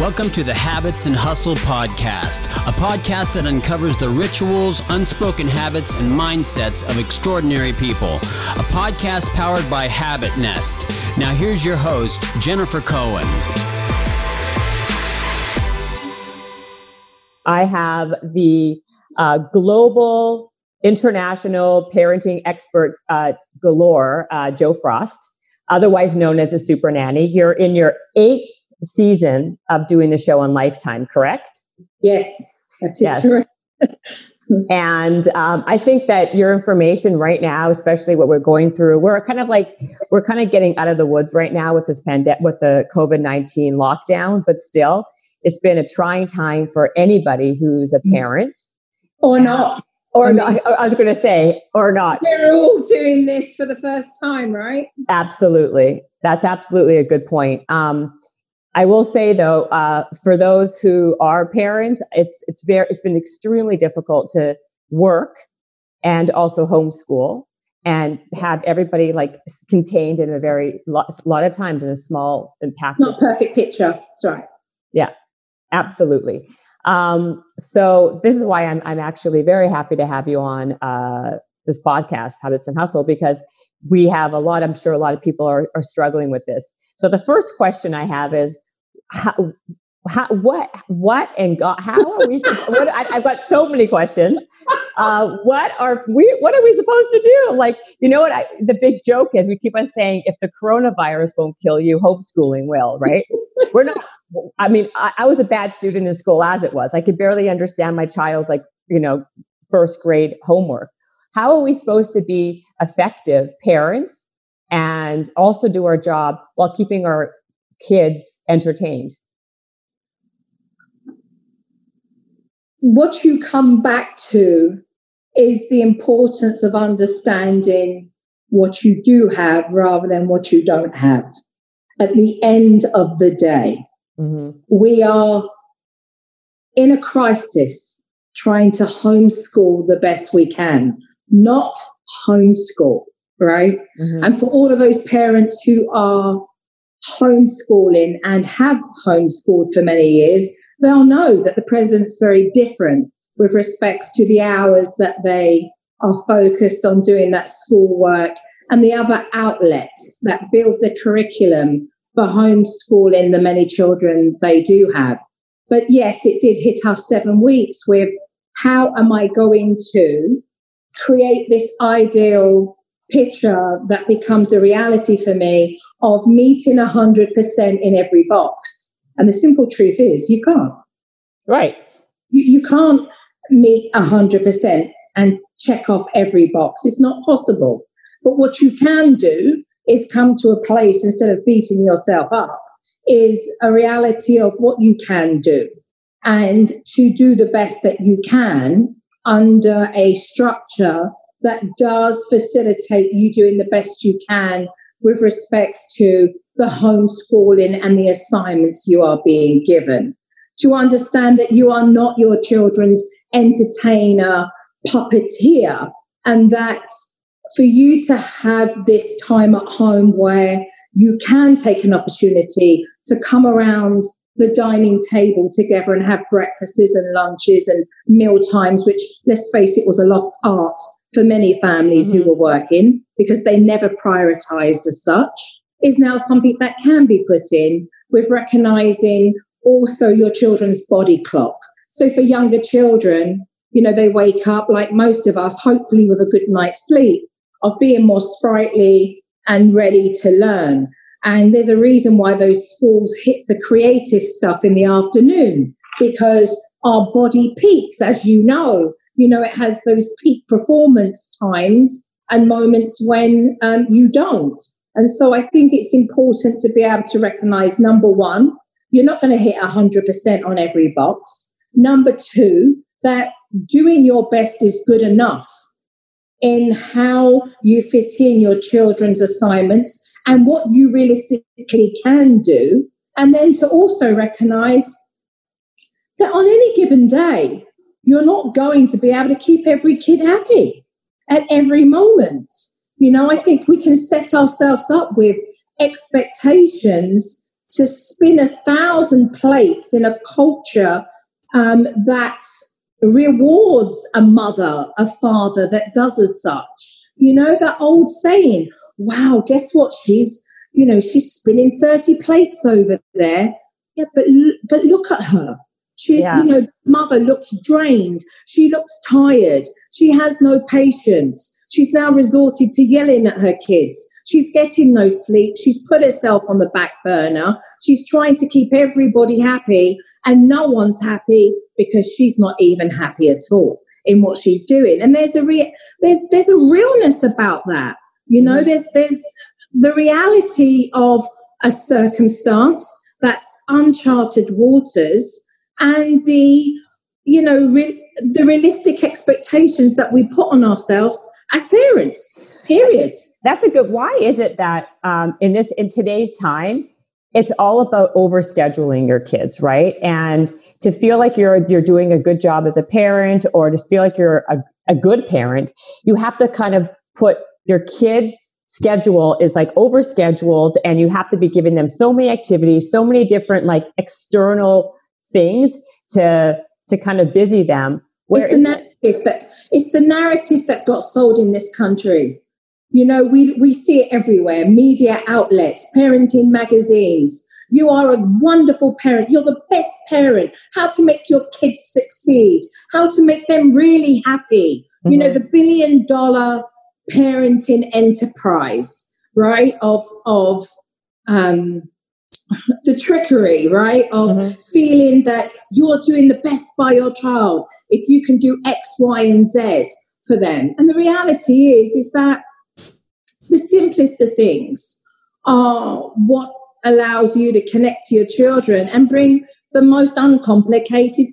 Welcome to the Habits and Hustle Podcast, a podcast that uncovers the rituals, unspoken habits, and mindsets of extraordinary people. A podcast powered by Habit Nest. Now, here's your host, Jennifer Cohen. I have the uh, global international parenting expert uh, galore, uh, Jo Frost, otherwise known as a super nanny. You're in your eighth season of doing the show on Lifetime, correct? Yes, that is yes. correct. and um, I think that your information right now, especially what we're going through, we're kind of like we're kind of getting out of the woods right now with this pandemic, with the COVID nineteen lockdown. But still, it's been a trying time for anybody who's a mm-hmm. parent or not. Or I mean, not, I was going to say, or not. We're all doing this for the first time, right? Absolutely. That's absolutely a good point. Um, I will say though, uh, for those who are parents, it's it's very it's been extremely difficult to work and also homeschool and have everybody like contained in a very lot, lot of times in a small impact. Not perfect picture. Sorry. Yeah, absolutely. Um, so this is why I'm I'm actually very happy to have you on uh, this podcast, Habits and Hustle, because we have a lot. I'm sure a lot of people are are struggling with this. So the first question I have is how, how, what what and God, how are we? what, I, have got so many questions. Uh, what are we? What are we supposed to do? Like, you know what? I, the big joke is we keep on saying if the coronavirus won't kill you, homeschooling will. Right? We're not. I mean, I, I was a bad student in school as it was. I could barely understand my child's like you know first grade homework. How are we supposed to be effective parents and also do our job while keeping our kids entertained? What you come back to is the importance of understanding what you do have rather than what you don't have. At the end of the day, mm-hmm. we are in a crisis trying to homeschool the best we can, not homeschool, right? Mm-hmm. And for all of those parents who are homeschooling and have homeschooled for many years, they'll know that the president's very different with respects to the hours that they are focused on doing that schoolwork and the other outlets that build the curriculum for homeschooling the many children they do have. But yes, it did hit us seven weeks with how am I going to create this ideal picture that becomes a reality for me of meeting 100% in every box. And the simple truth is, you can't. Right. You, you can't meet 100% and check off every box. It's not possible. But what you can do is come to a place instead of beating yourself up, is a reality of what you can do and to do the best that you can under a structure that does facilitate you doing the best you can with respects to the homeschooling and the assignments you are being given. To understand that you are not your children's entertainer, puppeteer, and that for you to have this time at home where you can take an opportunity to come around the dining table together and have breakfasts and lunches and meal times, which let's face it was a lost art for many families mm-hmm. who were working because they never prioritized as such is now something that can be put in with recognizing also your children's body clock. So for younger children, you know, they wake up like most of us, hopefully with a good night's sleep, of being more sprightly and ready to learn. And there's a reason why those schools hit the creative stuff in the afternoon because our body peaks, as you know, you know, it has those peak performance times and moments when um, you don't. And so I think it's important to be able to recognize number one, you're not going to hit 100% on every box. Number two, that doing your best is good enough in how you fit in your children's assignments and what you realistically can do. And then to also recognize that on any given day, you're not going to be able to keep every kid happy at every moment. You know, I think we can set ourselves up with expectations to spin a thousand plates in a culture um, that rewards a mother, a father that does as such. You know, that old saying, wow, guess what? She's, you know, she's spinning 30 plates over there. Yeah, but, but look at her. She, yeah. you know, mother looks drained. She looks tired. She has no patience. She's now resorted to yelling at her kids. She's getting no sleep. She's put herself on the back burner. She's trying to keep everybody happy, and no one's happy because she's not even happy at all in what she's doing. And there's a re- there's there's a realness about that. You know, mm-hmm. there's there's the reality of a circumstance that's uncharted waters and the you know re- the realistic expectations that we put on ourselves as parents period that's a good why is it that um, in this in today's time it's all about overscheduling your kids right and to feel like you're you're doing a good job as a parent or to feel like you're a, a good parent you have to kind of put your kids schedule is like overscheduled and you have to be giving them so many activities so many different like external things to to kind of busy them. Where it's the narrative it? that it's the narrative that got sold in this country. You know, we we see it everywhere. Media outlets, parenting magazines. You are a wonderful parent. You're the best parent. How to make your kids succeed. How to make them really happy. Mm-hmm. You know, mm-hmm. the billion dollar parenting enterprise, right? Of of um, the trickery, right? Of mm-hmm. feeling that you're doing the best by your child if you can do X, Y, and Z for them. And the reality is, is that the simplest of things are what allows you to connect to your children and bring the most uncomplicated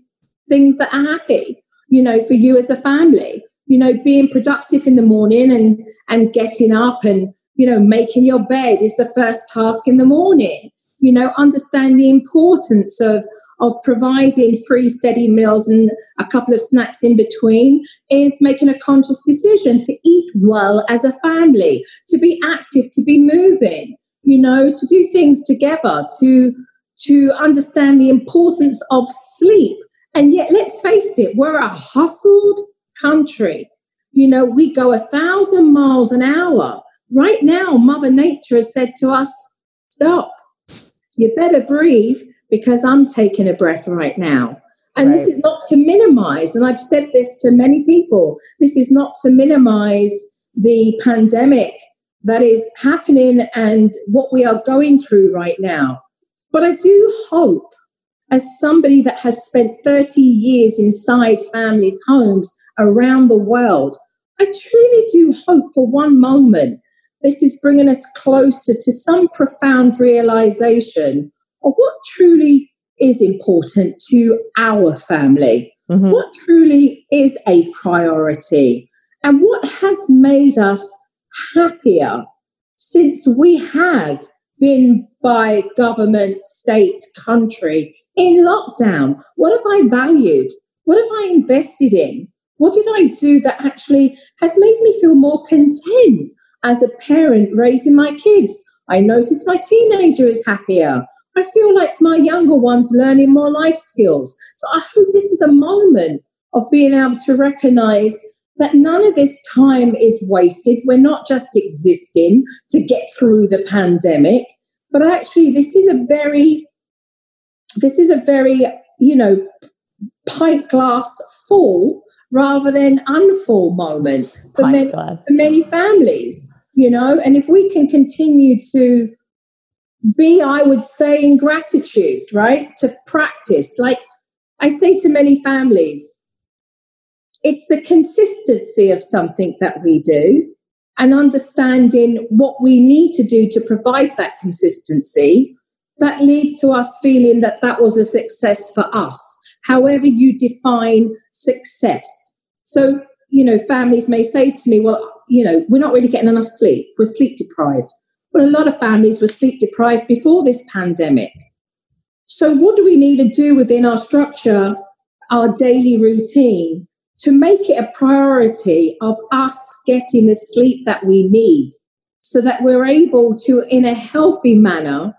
things that are happy, you know, for you as a family. You know, being productive in the morning and and getting up and you know making your bed is the first task in the morning you know, understand the importance of of providing free steady meals and a couple of snacks in between is making a conscious decision to eat well as a family, to be active, to be moving, you know, to do things together, to to understand the importance of sleep. And yet, let's face it, we're a hustled country. You know, we go a thousand miles an hour. Right now, Mother Nature has said to us, stop you better breathe because I'm taking a breath right now. And right. this is not to minimize, and I've said this to many people this is not to minimize the pandemic that is happening and what we are going through right now. But I do hope, as somebody that has spent 30 years inside families' homes around the world, I truly do hope for one moment this is bringing us closer to some profound realization of what truly is important to our family, mm-hmm. what truly is a priority, and what has made us happier since we have been by government, state, country in lockdown. What have I valued? What have I invested in? What did I do that actually has made me feel more content? as a parent raising my kids. I notice my teenager is happier. I feel like my younger one's learning more life skills. So I hope this is a moment of being able to recognize that none of this time is wasted. We're not just existing to get through the pandemic, but actually, this is a very, this is a very, you know, pint glass full rather than unfull moment for many, for many families, you know. And if we can continue to be, I would say, in gratitude, right? To practice, like I say to many families, it's the consistency of something that we do and understanding what we need to do to provide that consistency that leads to us feeling that that was a success for us however you define success. So, you know, families may say to me, well, you know, we're not really getting enough sleep. We're sleep deprived. Well, a lot of families were sleep deprived before this pandemic. So, what do we need to do within our structure, our daily routine, to make it a priority of us getting the sleep that we need so that we're able to, in a healthy manner,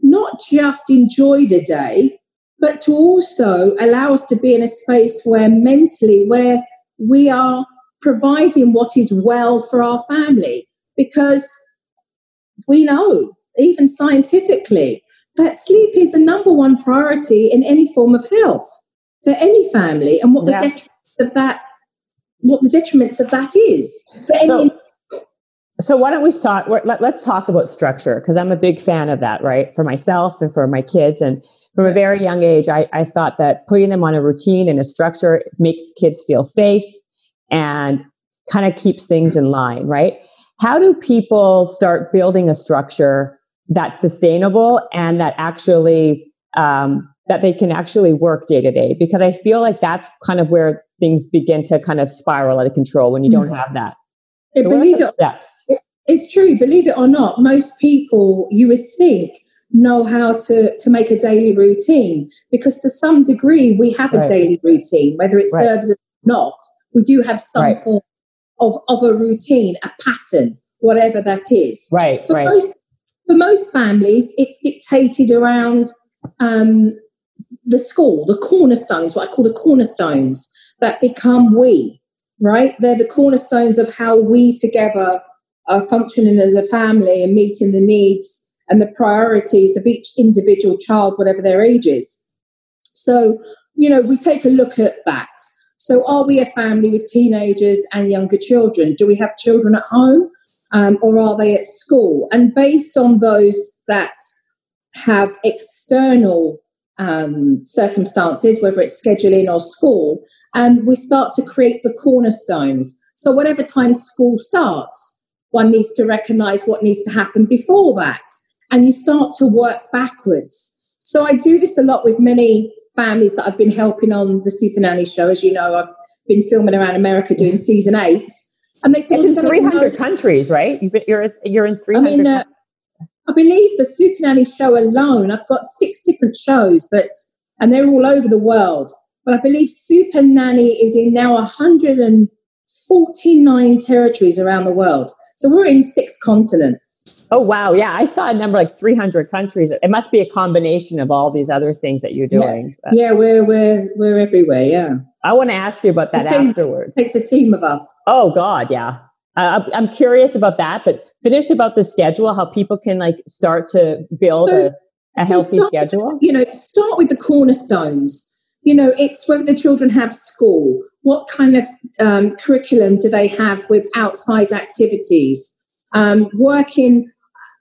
not just enjoy the day, but to also allow us to be in a space where mentally, where we are providing what is well for our family. Because we know, even scientifically, that sleep is the number one priority in any form of health for any family and what yeah. the detriment of that what the detriment of that is for any so, so why don't we start let, us talk about structure because i'm a big fan of that right? For myself and for my kids and from a very young age I, I thought that putting them on a routine and a structure makes kids feel safe and kind of keeps things in line right how do people start building a structure that's sustainable and that actually um, that they can actually work day to day because i feel like that's kind of where things begin to kind of spiral out of control when you don't have that so believe it, steps? it's true believe it or not most people you would think know how to to make a daily routine because to some degree we have a right. daily routine whether it right. serves us or not we do have some right. form of, of a routine a pattern whatever that is right for right most for most families it's dictated around um, the school, the cornerstones, what I call the cornerstones that become we, right? They're the cornerstones of how we together are functioning as a family and meeting the needs and the priorities of each individual child, whatever their age is. So, you know, we take a look at that. So, are we a family with teenagers and younger children? Do we have children at home um, or are they at school? And based on those that have external um, circumstances, whether it's scheduling or school, um, we start to create the cornerstones. So, whatever time school starts, one needs to recognize what needs to happen before that. And you start to work backwards. So, I do this a lot with many families that I've been helping on the Super Nanny show. As you know, I've been filming around America doing season eight. And they say, it's in 300 countries, right? You're, you're in 300 I mean, uh, I believe the Super Nanny show alone, I've got six different shows, but and they're all over the world. But I believe Super Nanny is in now 149 territories around the world. So we're in six continents. Oh wow, yeah, I saw a number like 300 countries. It must be a combination of all these other things that you're doing. Yeah, yeah we're we're we're everywhere. Yeah. I want to ask you about that afterwards. It takes a team of us. Oh God, yeah. Uh, I'm curious about that, but finish about the schedule, how people can like start to build so, a, a healthy start, schedule. You know, start with the cornerstones. You know, it's whether the children have school, what kind of um, curriculum do they have with outside activities, um, working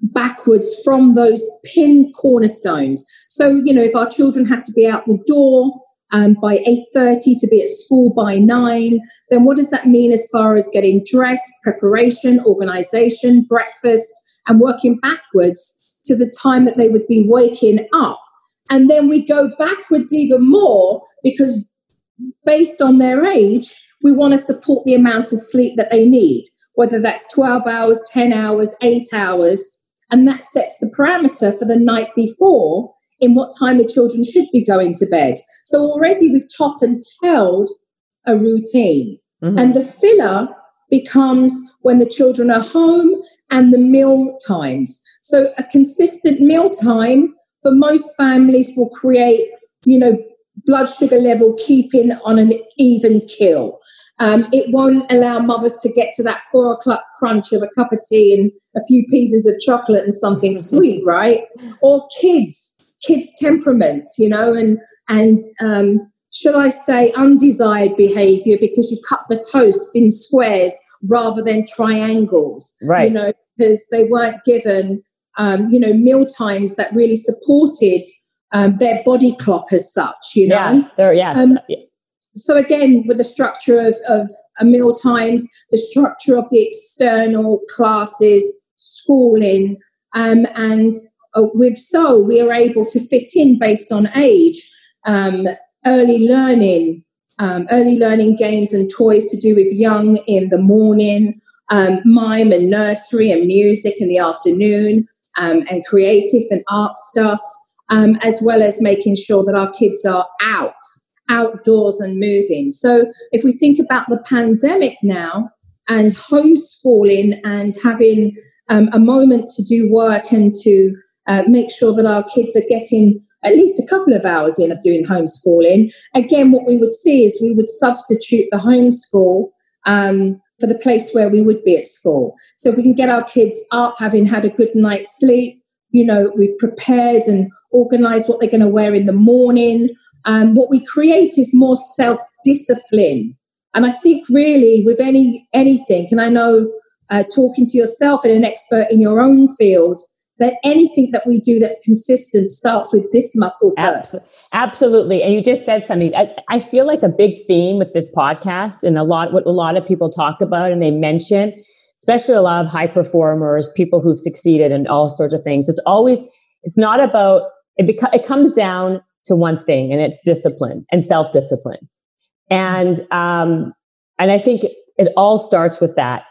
backwards from those pin cornerstones. So, you know, if our children have to be out the door um, by 8.30 to be at school by 9 then what does that mean as far as getting dressed preparation organization breakfast and working backwards to the time that they would be waking up and then we go backwards even more because based on their age we want to support the amount of sleep that they need whether that's 12 hours 10 hours 8 hours and that sets the parameter for the night before in what time the children should be going to bed. So already we've top and tailed a routine. Mm-hmm. And the filler becomes when the children are home and the meal times. So a consistent meal time for most families will create, you know, blood sugar level keeping on an even kill. Um, it won't allow mothers to get to that four o'clock crunch of a cup of tea and a few pieces of chocolate and something sweet, right? Or kids kids' temperaments, you know, and and um, should I say undesired behavior because you cut the toast in squares rather than triangles, right? You know, because they weren't given, um, you know, meal times that really supported um, their body clock as such, you know. Yeah, yes. Um, so again, with the structure of, of uh, meal times, the structure of the external classes, schooling, um, and uh, with so we are able to fit in based on age, um, early learning, um, early learning games and toys to do with young in the morning, um, mime and nursery and music in the afternoon, um, and creative and art stuff, um, as well as making sure that our kids are out, outdoors and moving. So if we think about the pandemic now and homeschooling and having um, a moment to do work and to uh, make sure that our kids are getting at least a couple of hours in of doing homeschooling. Again, what we would see is we would substitute the homeschool um, for the place where we would be at school. So we can get our kids up having had a good night's sleep. You know, we've prepared and organized what they're going to wear in the morning. Um, what we create is more self discipline. And I think really with any anything, and I know uh, talking to yourself and an expert in your own field, that anything that we do that's consistent starts with this muscle first. Absolutely. And you just said something. I, I, feel like a big theme with this podcast and a lot what a lot of people talk about and they mention, especially a lot of high performers, people who've succeeded and all sorts of things. It's always it's not about it beca- it comes down to one thing and it's discipline and self-discipline. And um and I think it all starts with that.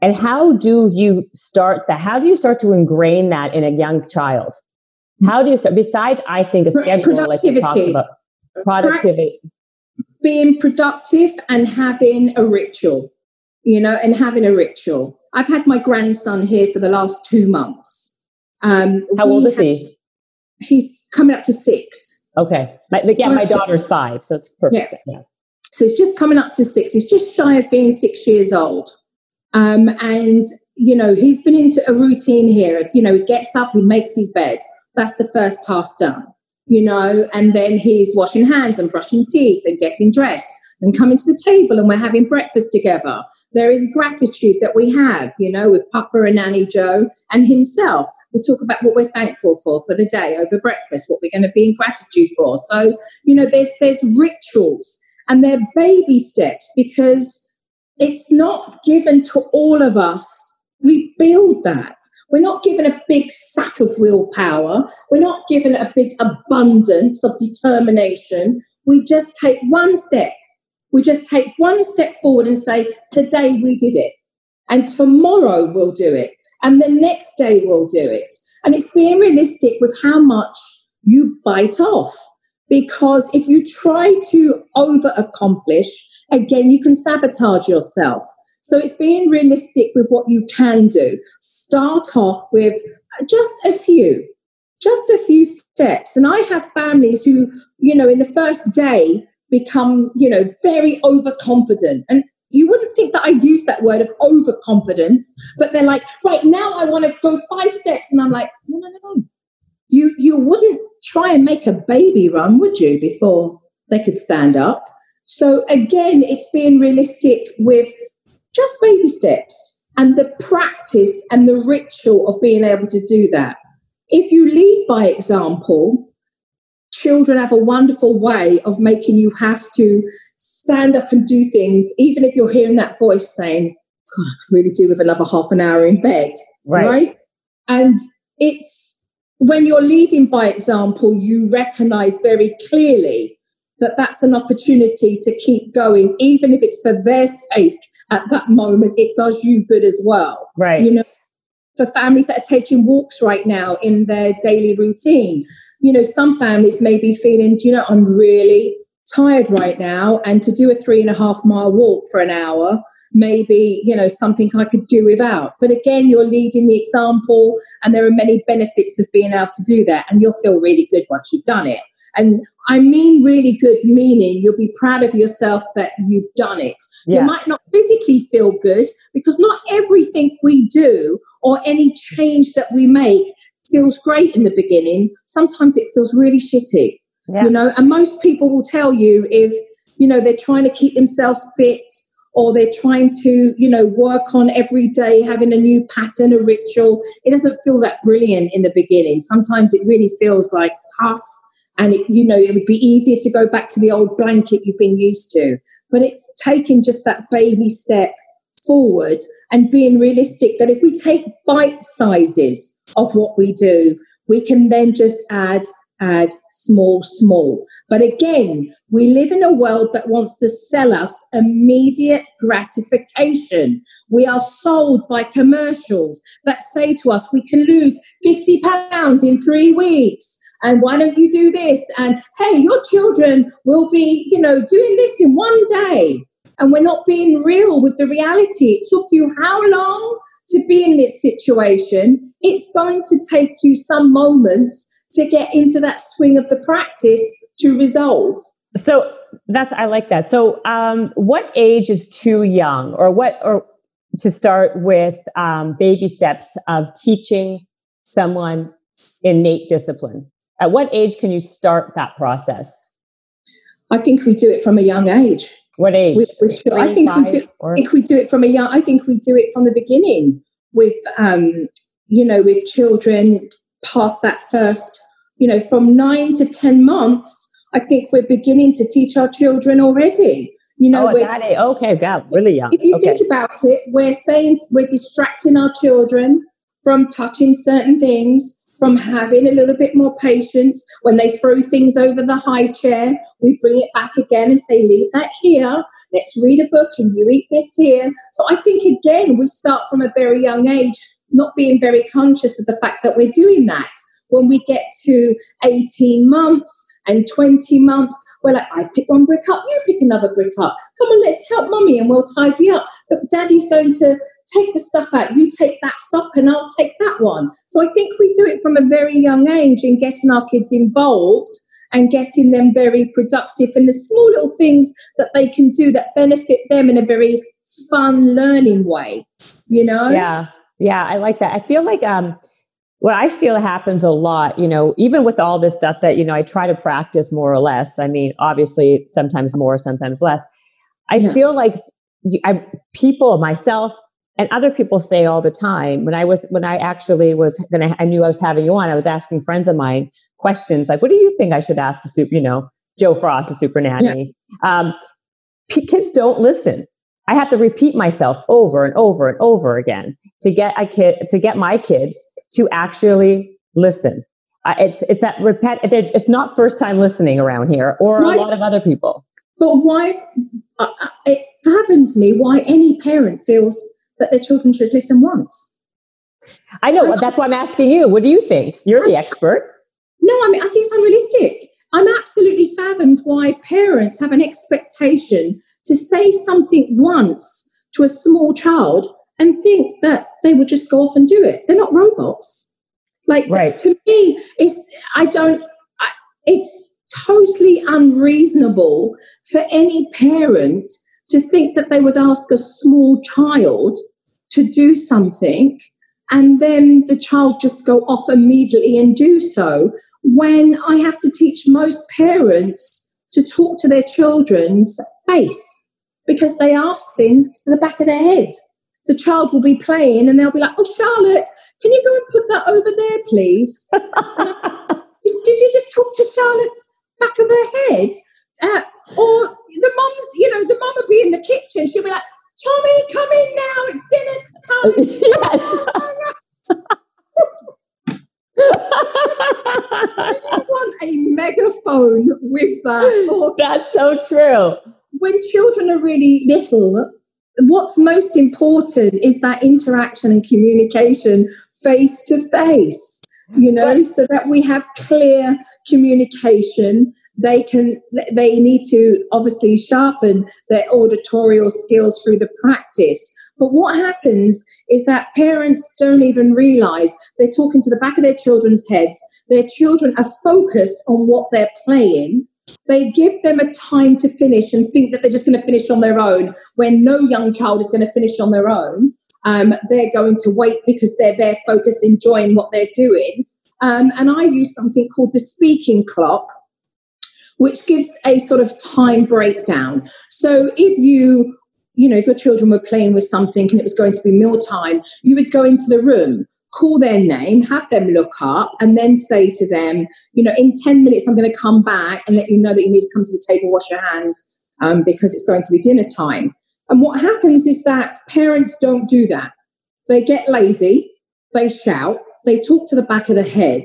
And how do you start that? How do you start to ingrain that in a young child? How do you start? Besides, I think a schedule, like you talked about, productivity. Being productive and having a ritual, you know, and having a ritual. I've had my grandson here for the last two months. Um, How old is he? He's coming up to six. Okay. My, yeah, my daughter's five, so it's perfect. Yeah. yeah. So he's just coming up to six. He's just shy of being six years old. Um, and, you know, he's been into a routine here of, you know, he gets up, he makes his bed. That's the first task done, you know, and then he's washing hands and brushing teeth and getting dressed and coming to the table and we're having breakfast together. There is gratitude that we have, you know, with Papa and Nanny Jo and himself. We talk about what we're thankful for for the day over breakfast, what we're going to be in gratitude for. So, you know, there's there's rituals and they're baby steps because it's not given to all of us. We build that. We're not given a big sack of willpower. We're not given a big abundance of determination. We just take one step. We just take one step forward and say, today we did it. And tomorrow we'll do it. And the next day we'll do it. And it's being realistic with how much you bite off. Because if you try to over accomplish, again, you can sabotage yourself. So it's being realistic with what you can do. Start off with just a few, just a few steps. And I have families who, you know, in the first day become, you know, very overconfident. And you wouldn't think that I'd use that word of overconfidence, but they're like, right now I want to go five steps. And I'm like, no, no, no, no. You, you wouldn't try and make a baby run, would you, before they could stand up? So again, it's being realistic with just baby steps and the practice and the ritual of being able to do that. If you lead by example, children have a wonderful way of making you have to stand up and do things, even if you're hearing that voice saying, God, I could really do with another half an hour in bed. Right. right? And it's when you're leading by example, you recognize very clearly that that's an opportunity to keep going, even if it's for their sake at that moment, it does you good as well. Right. You know, for families that are taking walks right now in their daily routine, you know, some families may be feeling, you know, I'm really tired right now. And to do a three and a half mile walk for an hour, maybe, you know, something I could do without. But again, you're leading the example, and there are many benefits of being able to do that. And you'll feel really good once you've done it. And I mean really good, meaning you'll be proud of yourself that you've done it. Yeah. You might not physically feel good because not everything we do or any change that we make feels great in the beginning. Sometimes it feels really shitty, yeah. you know. And most people will tell you if you know they're trying to keep themselves fit or they're trying to you know work on every day having a new pattern a ritual it doesn't feel that brilliant in the beginning sometimes it really feels like tough and it, you know it would be easier to go back to the old blanket you've been used to. But it's taking just that baby step forward and being realistic that if we take bite sizes of what we do we can then just add add small small. But again we live in a world that wants to sell us immediate gratification. We are sold by commercials that say to us we can lose 50 pounds in 3 weeks and why don't you do this and hey your children will be you know doing this in one day and we're not being real with the reality it took you how long to be in this situation, it's going to take you some moments to get into that swing of the practice to resolve. So that's I like that. So, um, what age is too young, or what, or to start with um, baby steps of teaching someone innate discipline? At what age can you start that process? I think we do it from a young age. What age? We, we, I think we do. Or? I think we do it from a young. I think we do it from the beginning with, um, you know, with children past that first, you know, from nine to ten months. I think we're beginning to teach our children already. You know, oh, that age. okay, God, really young. If you okay. think about it, we're saying we're distracting our children from touching certain things from having a little bit more patience. When they throw things over the high chair, we bring it back again and say, Leave that here. Let's read a book and you eat this here. So I think, again, we start from a very young age, not being very conscious of the fact that we're doing that. When we get to 18 months, and 20 months, we're like, I pick one brick up, you pick another brick up. Come on, let's help mummy and we'll tidy up. But daddy's going to take the stuff out. You take that sock and I'll take that one. So I think we do it from a very young age in getting our kids involved and getting them very productive and the small little things that they can do that benefit them in a very fun learning way, you know? Yeah. Yeah, I like that. I feel like um what I feel happens a lot, you know, even with all this stuff that, you know, I try to practice more or less. I mean, obviously sometimes more, sometimes less. I yeah. feel like I, people, myself, and other people say all the time when i was when i actually was gonna i knew i was having you on i was asking friends of mine questions like what do you think i should ask the soup you know Jo Frost the super nanny yeah. um, kids don't listen i have to repeat myself over and over and over again to get a kid to get my kids to actually listen uh, it's it's that repet it's not first time listening around here or a lot of other people but why uh, uh, it fathoms me why any parent feels that their children should listen once. I know. that's why I'm asking you. What do you think? You're the expert. No, I mean, I think it's unrealistic. I'm absolutely fathomed why parents have an expectation to say something once to a small child and think that they would just go off and do it. They're not robots. Like right. to me, it's I don't. I, it's totally unreasonable for any parent to think that they would ask a small child to do something and then the child just go off immediately and do so when I have to teach most parents to talk to their children's face because they ask things to the back of their head. The child will be playing and they'll be like, Oh, Charlotte, can you go and put that over there, please? Did you just talk to Charlotte's back of her head? Uh, or the mom's, you know, the mom will be in the kitchen. She'll be like, Tommy, come in now. It's dinner time. yes. want a megaphone with that. That's so true. When children are really little, what's most important is that interaction and communication face to face, you know, so that we have clear communication. They can they need to obviously sharpen their auditorial skills through the practice. But what happens is that parents don't even realize they're talking to the back of their children's heads. Their children are focused on what they're playing they give them a time to finish and think that they're just going to finish on their own when no young child is going to finish on their own. Um, they're going to wait because they're there focused enjoying what they're doing. Um, and i use something called the speaking clock which gives a sort of time breakdown. So if you, you know, if your children were playing with something and it was going to be mealtime, you would go into the room, call their name, have them look up, and then say to them, you know, in 10 minutes, I'm going to come back and let you know that you need to come to the table, wash your hands, um, because it's going to be dinner time. And what happens is that parents don't do that. They get lazy, they shout, they talk to the back of the head,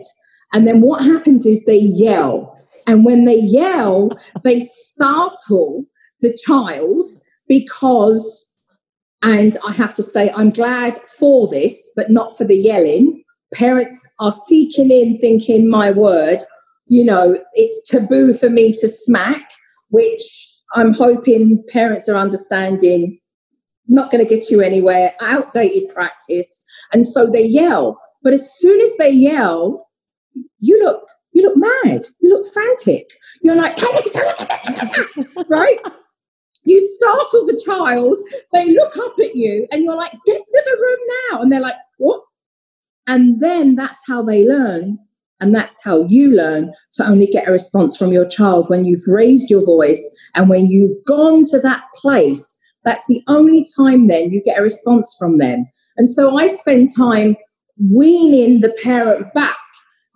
and then what happens is they yell and when they yell, they startle the child because, and I have to say, I'm glad for this, but not for the yelling. Parents are seeking in, thinking, my word, you know, it's taboo for me to smack, which I'm hoping parents are understanding not going to get you anywhere, outdated practice. And so they yell. But as soon as they yell, you look you look mad, you look frantic. You're like, right? You startle the child, they look up at you, and you're like, get to the room now. And they're like, what? And then that's how they learn. And that's how you learn to only get a response from your child when you've raised your voice and when you've gone to that place. That's the only time then you get a response from them. And so I spend time weaning the parent back,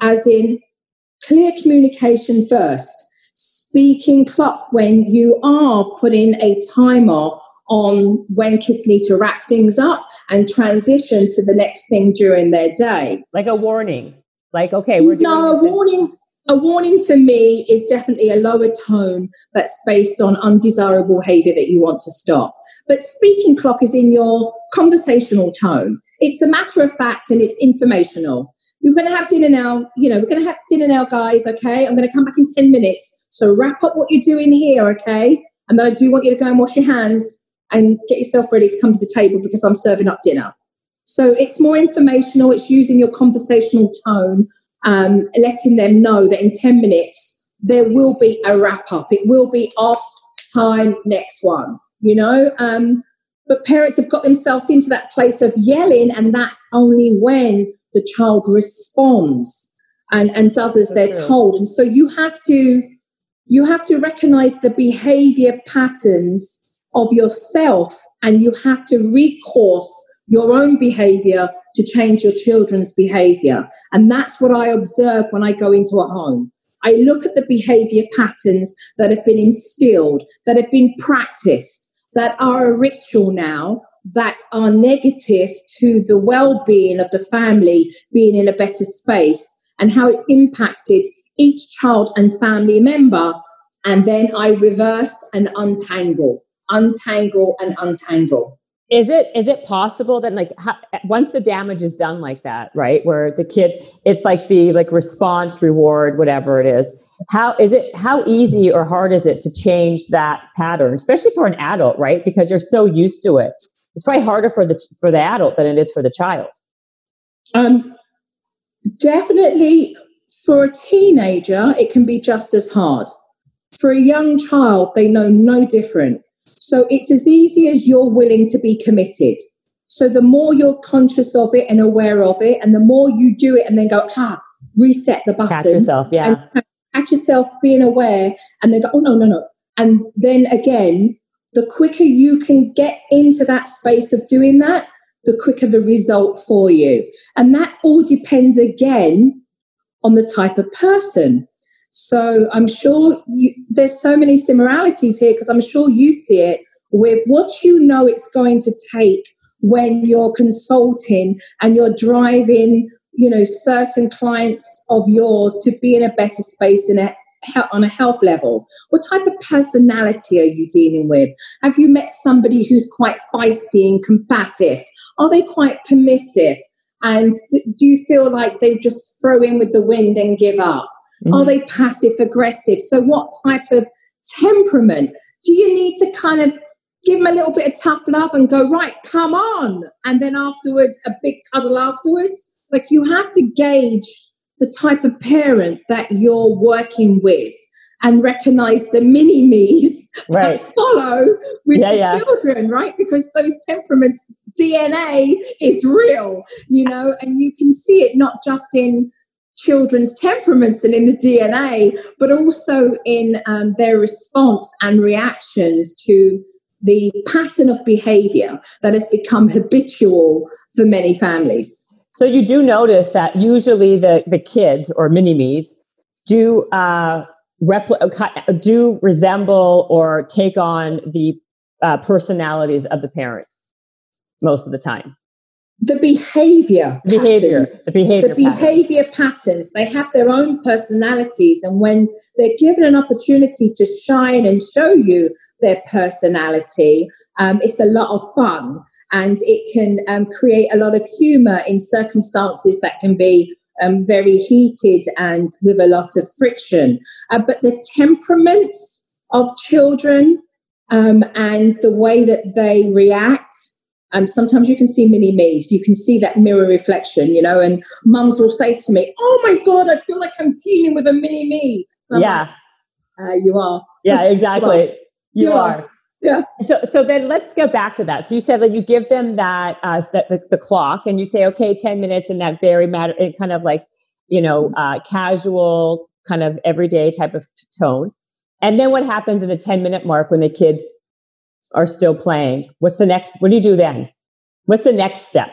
as in clear communication first, speaking clock when you are putting a timer on when kids need to wrap things up and transition to the next thing during their day. Like a warning. Like, okay, we're doing No, a warning. A warning for me is definitely a lower tone that's based on undesirable behavior that you want to stop. But speaking clock is in your conversational tone. It's a matter of fact and it's informational. We're going to have dinner now. You know, we're going to have dinner now, guys. Okay. I'm going to come back in 10 minutes. So wrap up what you're doing here. Okay. And then I do want you to go and wash your hands and get yourself ready to come to the table because I'm serving up dinner. So it's more informational. It's using your conversational tone, um, letting them know that in 10 minutes, there will be a wrap up. It will be off time, next one, you know? Um, but parents have got themselves into that place of yelling, and that's only when the child responds and, and does as they're told. And so you have to you have to recognize the behavior patterns of yourself and you have to recourse your own behavior to change your children's behavior. And that's what I observe when I go into a home. I look at the behavior patterns that have been instilled, that have been practiced, that are a ritual now, that are negative to the well being of the family being in a better space and how it's impacted each child and family member. And then I reverse and untangle, untangle and untangle. Is it is it possible that like how, once the damage is done like that, right? Where the kid, it's like the like response, reward, whatever it is. How is it? How easy or hard is it to change that pattern, especially for an adult, right? Because you're so used to it it's probably harder for the for the adult than it is for the child. Um, definitely for a teenager, it can be just as hard. For a young child, they know no different. So it's as easy as you're willing to be committed. So the more you're conscious of it and aware of it, and the more you do it and then go, ha, reset the button. Catch yourself, yeah. catch yourself being aware and then go, oh, no, no, no. And then again, the quicker you can get into that space of doing that, the quicker the result for you. And that all depends again on the type of person. So I'm sure you, there's so many similarities here because I'm sure you see it with what you know it's going to take when you're consulting and you're driving, you know, certain clients of yours to be in a better space in a on a health level? What type of personality are you dealing with? Have you met somebody who's quite feisty and combative? Are they quite permissive? And do you feel like they just throw in with the wind and give up? Mm-hmm. Are they passive aggressive? So, what type of temperament do you need to kind of give them a little bit of tough love and go, right, come on? And then afterwards, a big cuddle afterwards? Like, you have to gauge the type of parent that you're working with and recognize the mini me's right. that follow with yeah, the yeah. children, right? Because those temperaments, DNA is real, you know, and you can see it not just in children's temperaments and in the DNA, but also in um, their response and reactions to the pattern of behavior that has become habitual for many families. So you do notice that usually the, the kids or mini me's do uh, repl- do resemble or take on the uh, personalities of the parents most of the time. The behavior, behavior, patterns, the behavior, the behavior patterns. patterns. They have their own personalities, and when they're given an opportunity to shine and show you their personality, um, it's a lot of fun and it can um, create a lot of humor in circumstances that can be um, very heated and with a lot of friction. Uh, but the temperaments of children um, and the way that they react. Um, sometimes you can see mini me's, you can see that mirror reflection, you know, and mums will say to me, Oh my God, I feel like I'm dealing with a mini me. Yeah. Like, uh, you are. Yeah, exactly. you, you, are. are. Yeah. So, so then let's go back to that. So you said that you give them that, uh, that the, the clock and you say, okay, 10 minutes in that very matter, it kind of like, you know, uh, casual kind of everyday type of tone. And then what happens in the 10 minute mark when the kids are still playing? What's the next? What do you do then? What's the next step?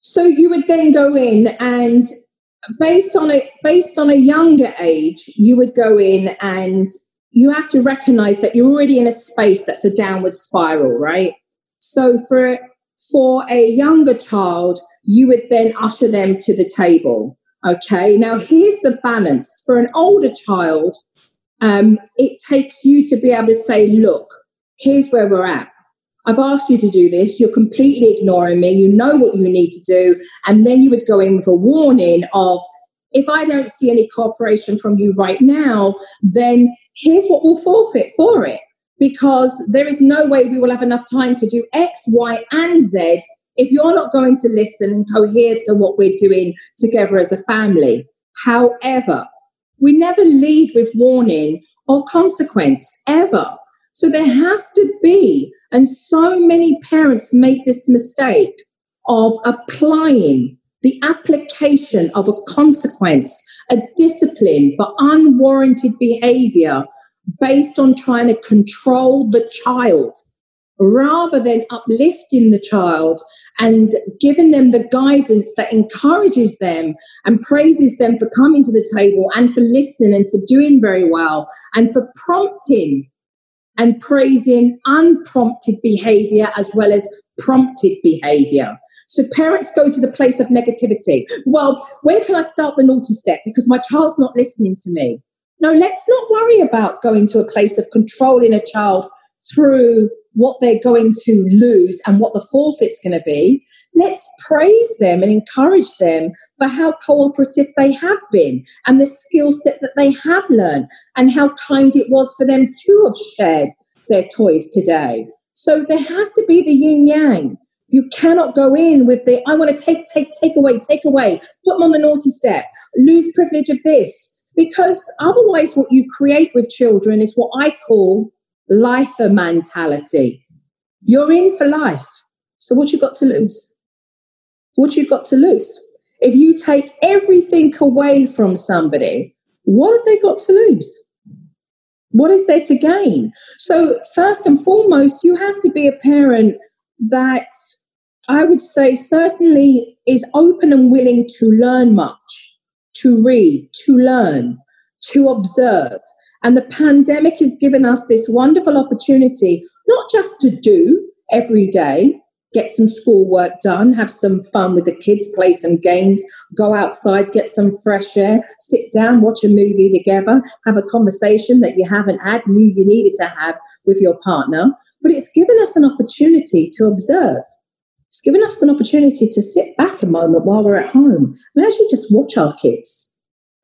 So you would then go in and based on a based on a younger age, you would go in and you have to recognize that you're already in a space that's a downward spiral, right? So for for a younger child, you would then usher them to the table. Okay, now here's the balance. For an older child, um, it takes you to be able to say, look, here's where we're at. I've asked you to do this. You're completely ignoring me. You know what you need to do. And then you would go in with a warning of, if I don't see any cooperation from you right now, then here's what we'll forfeit for it. Because there is no way we will have enough time to do X, Y, and Z if you're not going to listen and cohere to what we're doing together as a family. However, we never lead with warning or consequence ever. So there has to be, and so many parents make this mistake of applying the application of a consequence, a discipline for unwarranted behavior based on trying to control the child rather than uplifting the child and giving them the guidance that encourages them and praises them for coming to the table and for listening and for doing very well and for prompting and praising unprompted behavior as well as prompted behavior. So parents go to the place of negativity. Well, when can I start the naughty step? Because my child's not listening to me. No, let's not worry about going to a place of controlling a child through what they're going to lose and what the forfeit's going to be. Let's praise them and encourage them for how cooperative they have been and the skill set that they have learned and how kind it was for them to have shared their toys today. So there has to be the yin yang. You cannot go in with the I want to take, take, take away, take away, put them on the naughty step, lose privilege of this. Because otherwise, what you create with children is what I call lifer mentality. You're in for life. So what you got to lose? What you got to lose? If you take everything away from somebody, what have they got to lose? What is there to gain? So, first and foremost, you have to be a parent that I would say certainly is open and willing to learn much, to read, to learn, to observe. And the pandemic has given us this wonderful opportunity, not just to do every day, get some schoolwork done, have some fun with the kids, play some games, go outside, get some fresh air, sit down, watch a movie together, have a conversation that you haven't had, knew you needed to have with your partner. But it's given us an opportunity to observe. Given us an opportunity to sit back a moment while we're at home. And actually just watch our kids.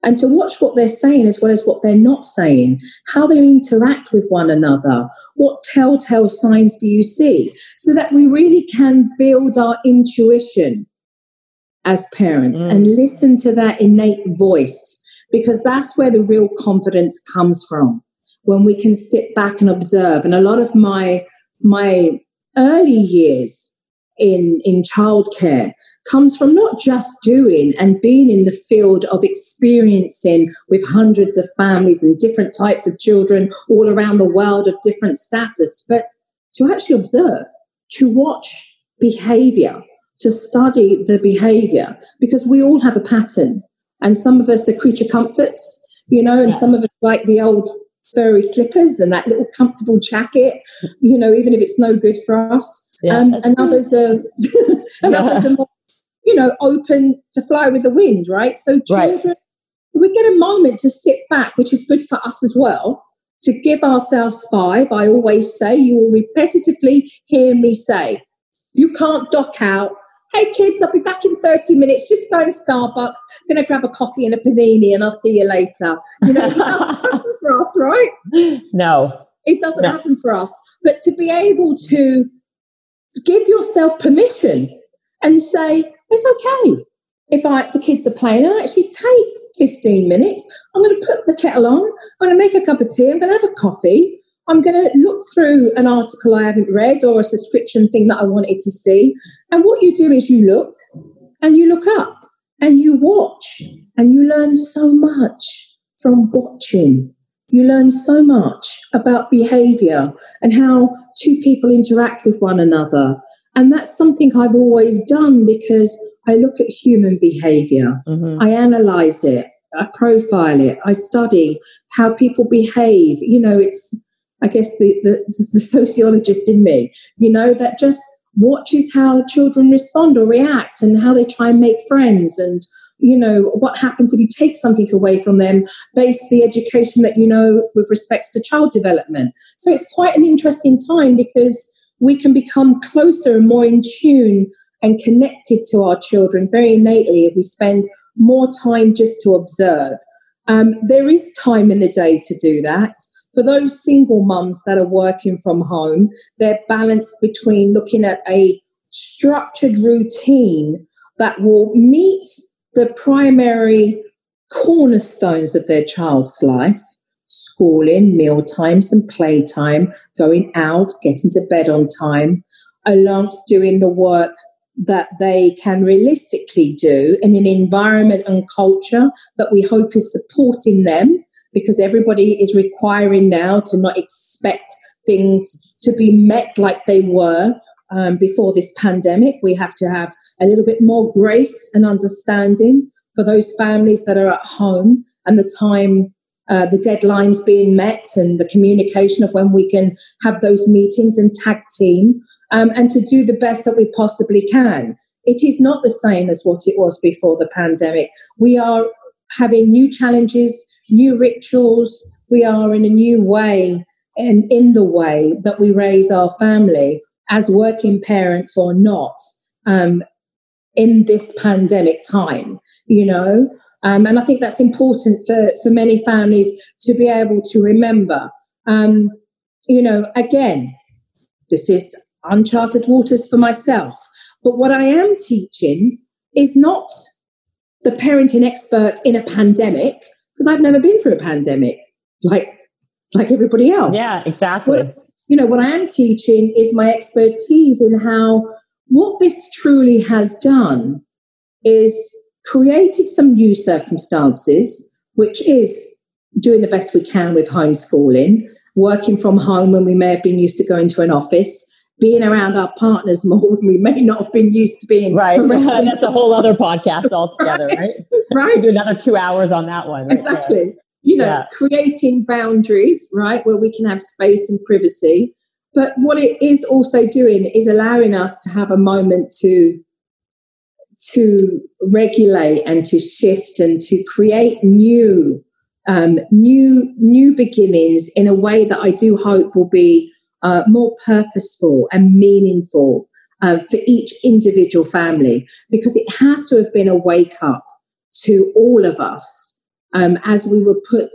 And to watch what they're saying as well as what they're not saying, how they interact with one another, what telltale signs do you see, so that we really can build our intuition as parents mm. and listen to that innate voice, because that's where the real confidence comes from. When we can sit back and observe. And a lot of my my early years in, in childcare comes from not just doing and being in the field of experiencing with hundreds of families and different types of children all around the world of different status, but to actually observe, to watch behavior, to study the behavior, because we all have a pattern. And some of us are creature comforts, you know, and yeah. some of us like the old furry slippers and that little comfortable jacket, you know, even if it's no good for us. Yeah, um, and others are, and yeah. others are more, you know, open to fly with the wind, right? So children, right. we get a moment to sit back, which is good for us as well, to give ourselves five. I always say, you will repetitively hear me say, you can't dock out. Hey kids, I'll be back in 30 minutes. Just going to Starbucks, gonna grab a coffee and a panini, and I'll see you later. You know, it doesn't happen for us, right? No, It doesn't no. happen for us. But to be able to give yourself permission and say, it's okay. If I the kids are playing, I actually take 15 minutes. I'm going to put the kettle on. I'm going to make a cup of tea. I'm going to have a coffee. I'm going to look through an article I haven't read or a subscription thing that I wanted to see. And what you do is you look and you look up and you watch and you learn so much from watching. You learn so much about behavior and how two people interact with one another. And that's something I've always done because I look at human behavior, mm-hmm. I analyze it, I profile it, I study how people behave. You know, it's, I guess, the, the, the sociologist in me, you know, that just watches how children respond or react and how they try and make friends and you know what happens if you take something away from them based the education that you know with respects to child development? So it's quite an interesting time because we can become closer and more in tune and connected to our children very innately if we spend more time just to observe. Um, there is time in the day to do that. For those single mums that are working from home they're balanced between looking at a structured routine that will meet the primary cornerstones of their child's life schooling, meal times and playtime, going out, getting to bed on time, alongst doing the work that they can realistically do in an environment and culture that we hope is supporting them because everybody is requiring now to not expect things to be met like they were um, before this pandemic. We have to have a little bit more grace and understanding for those families that are at home and the time, uh, the deadlines being met and the communication of when we can have those meetings and tag team um, and to do the best that we possibly can. It is not the same as what it was before the pandemic. We are having new challenges, new rituals. We are in a new way and in the way that we raise our family as working parents or not um, in this pandemic time, you know. Um, and I think that's important for, for many families to be able to remember. Um, you know, again, this is uncharted waters for myself. But what I am teaching is not the parenting expert in a pandemic, because I've never been through a pandemic like like everybody else. Yeah, exactly. What, you know, what I am teaching is my expertise in how what this truly has done is created some new circumstances, which is doing the best we can with homeschooling, working from home when we may have been used to going to an office, being around our partners more when we may not have been used to being right. That's a whole other podcast altogether, right? Right. right. do another two hours on that one. Right exactly you know, yeah. creating boundaries, right, where we can have space and privacy. But what it is also doing is allowing us to have a moment to to regulate and to shift and to create new um, new new beginnings in a way that I do hope will be uh, more purposeful and meaningful uh, for each individual family because it has to have been a wake up to all of us um, as we were put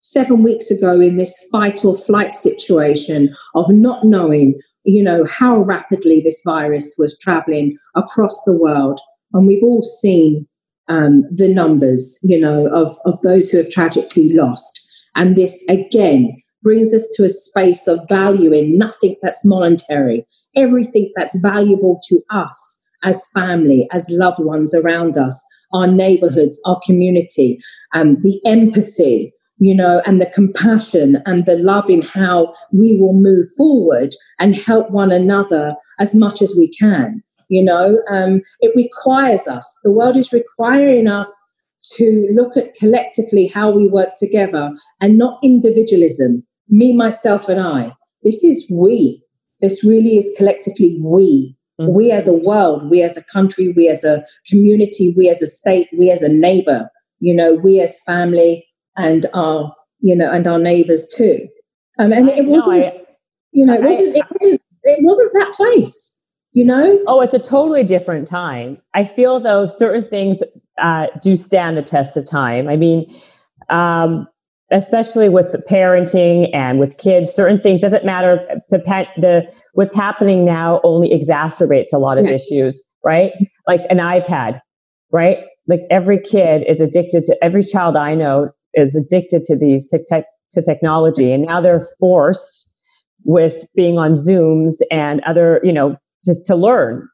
seven weeks ago in this fight or flight situation of not knowing, you know, how rapidly this virus was traveling across the world. And we've all seen um, the numbers, you know, of, of those who have tragically lost. And this again brings us to a space of valuing nothing that's monetary, everything that's valuable to us as family, as loved ones around us, our neighborhoods, our community, um, the empathy, you know, and the compassion and the love in how we will move forward and help one another as much as we can. You know, um, it requires us, the world is requiring us to look at collectively how we work together and not individualism, me, myself, and I. This is we. This really is collectively we. Mm-hmm. We as a world, we as a country, we as a community, we as a state, we as a neighbor, you know, we as family and our, you know, and our neighbors too. Um, and it wasn't, I, you know, it wasn't, it wasn't, it wasn't that place, you know? Oh, it's a totally different time. I feel though certain things uh, do stand the test of time. I mean, um, especially with the parenting and with kids certain things doesn't matter the the what's happening now only exacerbates a lot of yeah. issues right? Like an ipad right? Like every kid is addicted to every child i know is addicted to these tech, to technology. And now they're forced with being on zooms and other you know to, to learn.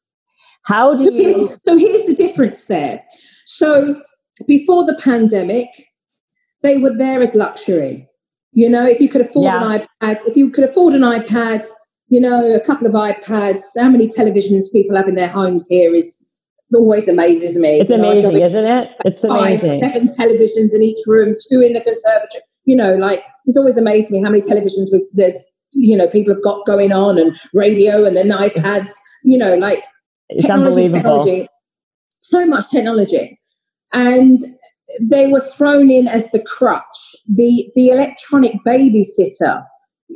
How do so you here's, so here's the difference there. So before the pandemic they were there as luxury. You know, if you could afford yeah. an iPad, if you could afford an iPad, you know, a couple of iPads, how many televisions people have in their homes here is always amazes me. It's you amazing, know, isn't it? It's amazing. Five, seven televisions in each room, two in the conservatory. You know, like it's always amazed me how many televisions with, there's, you know, people have got going on and radio and then iPads. You know, like it's technology, technology, so much technology, and they were thrown in as the crutch, the the electronic babysitter.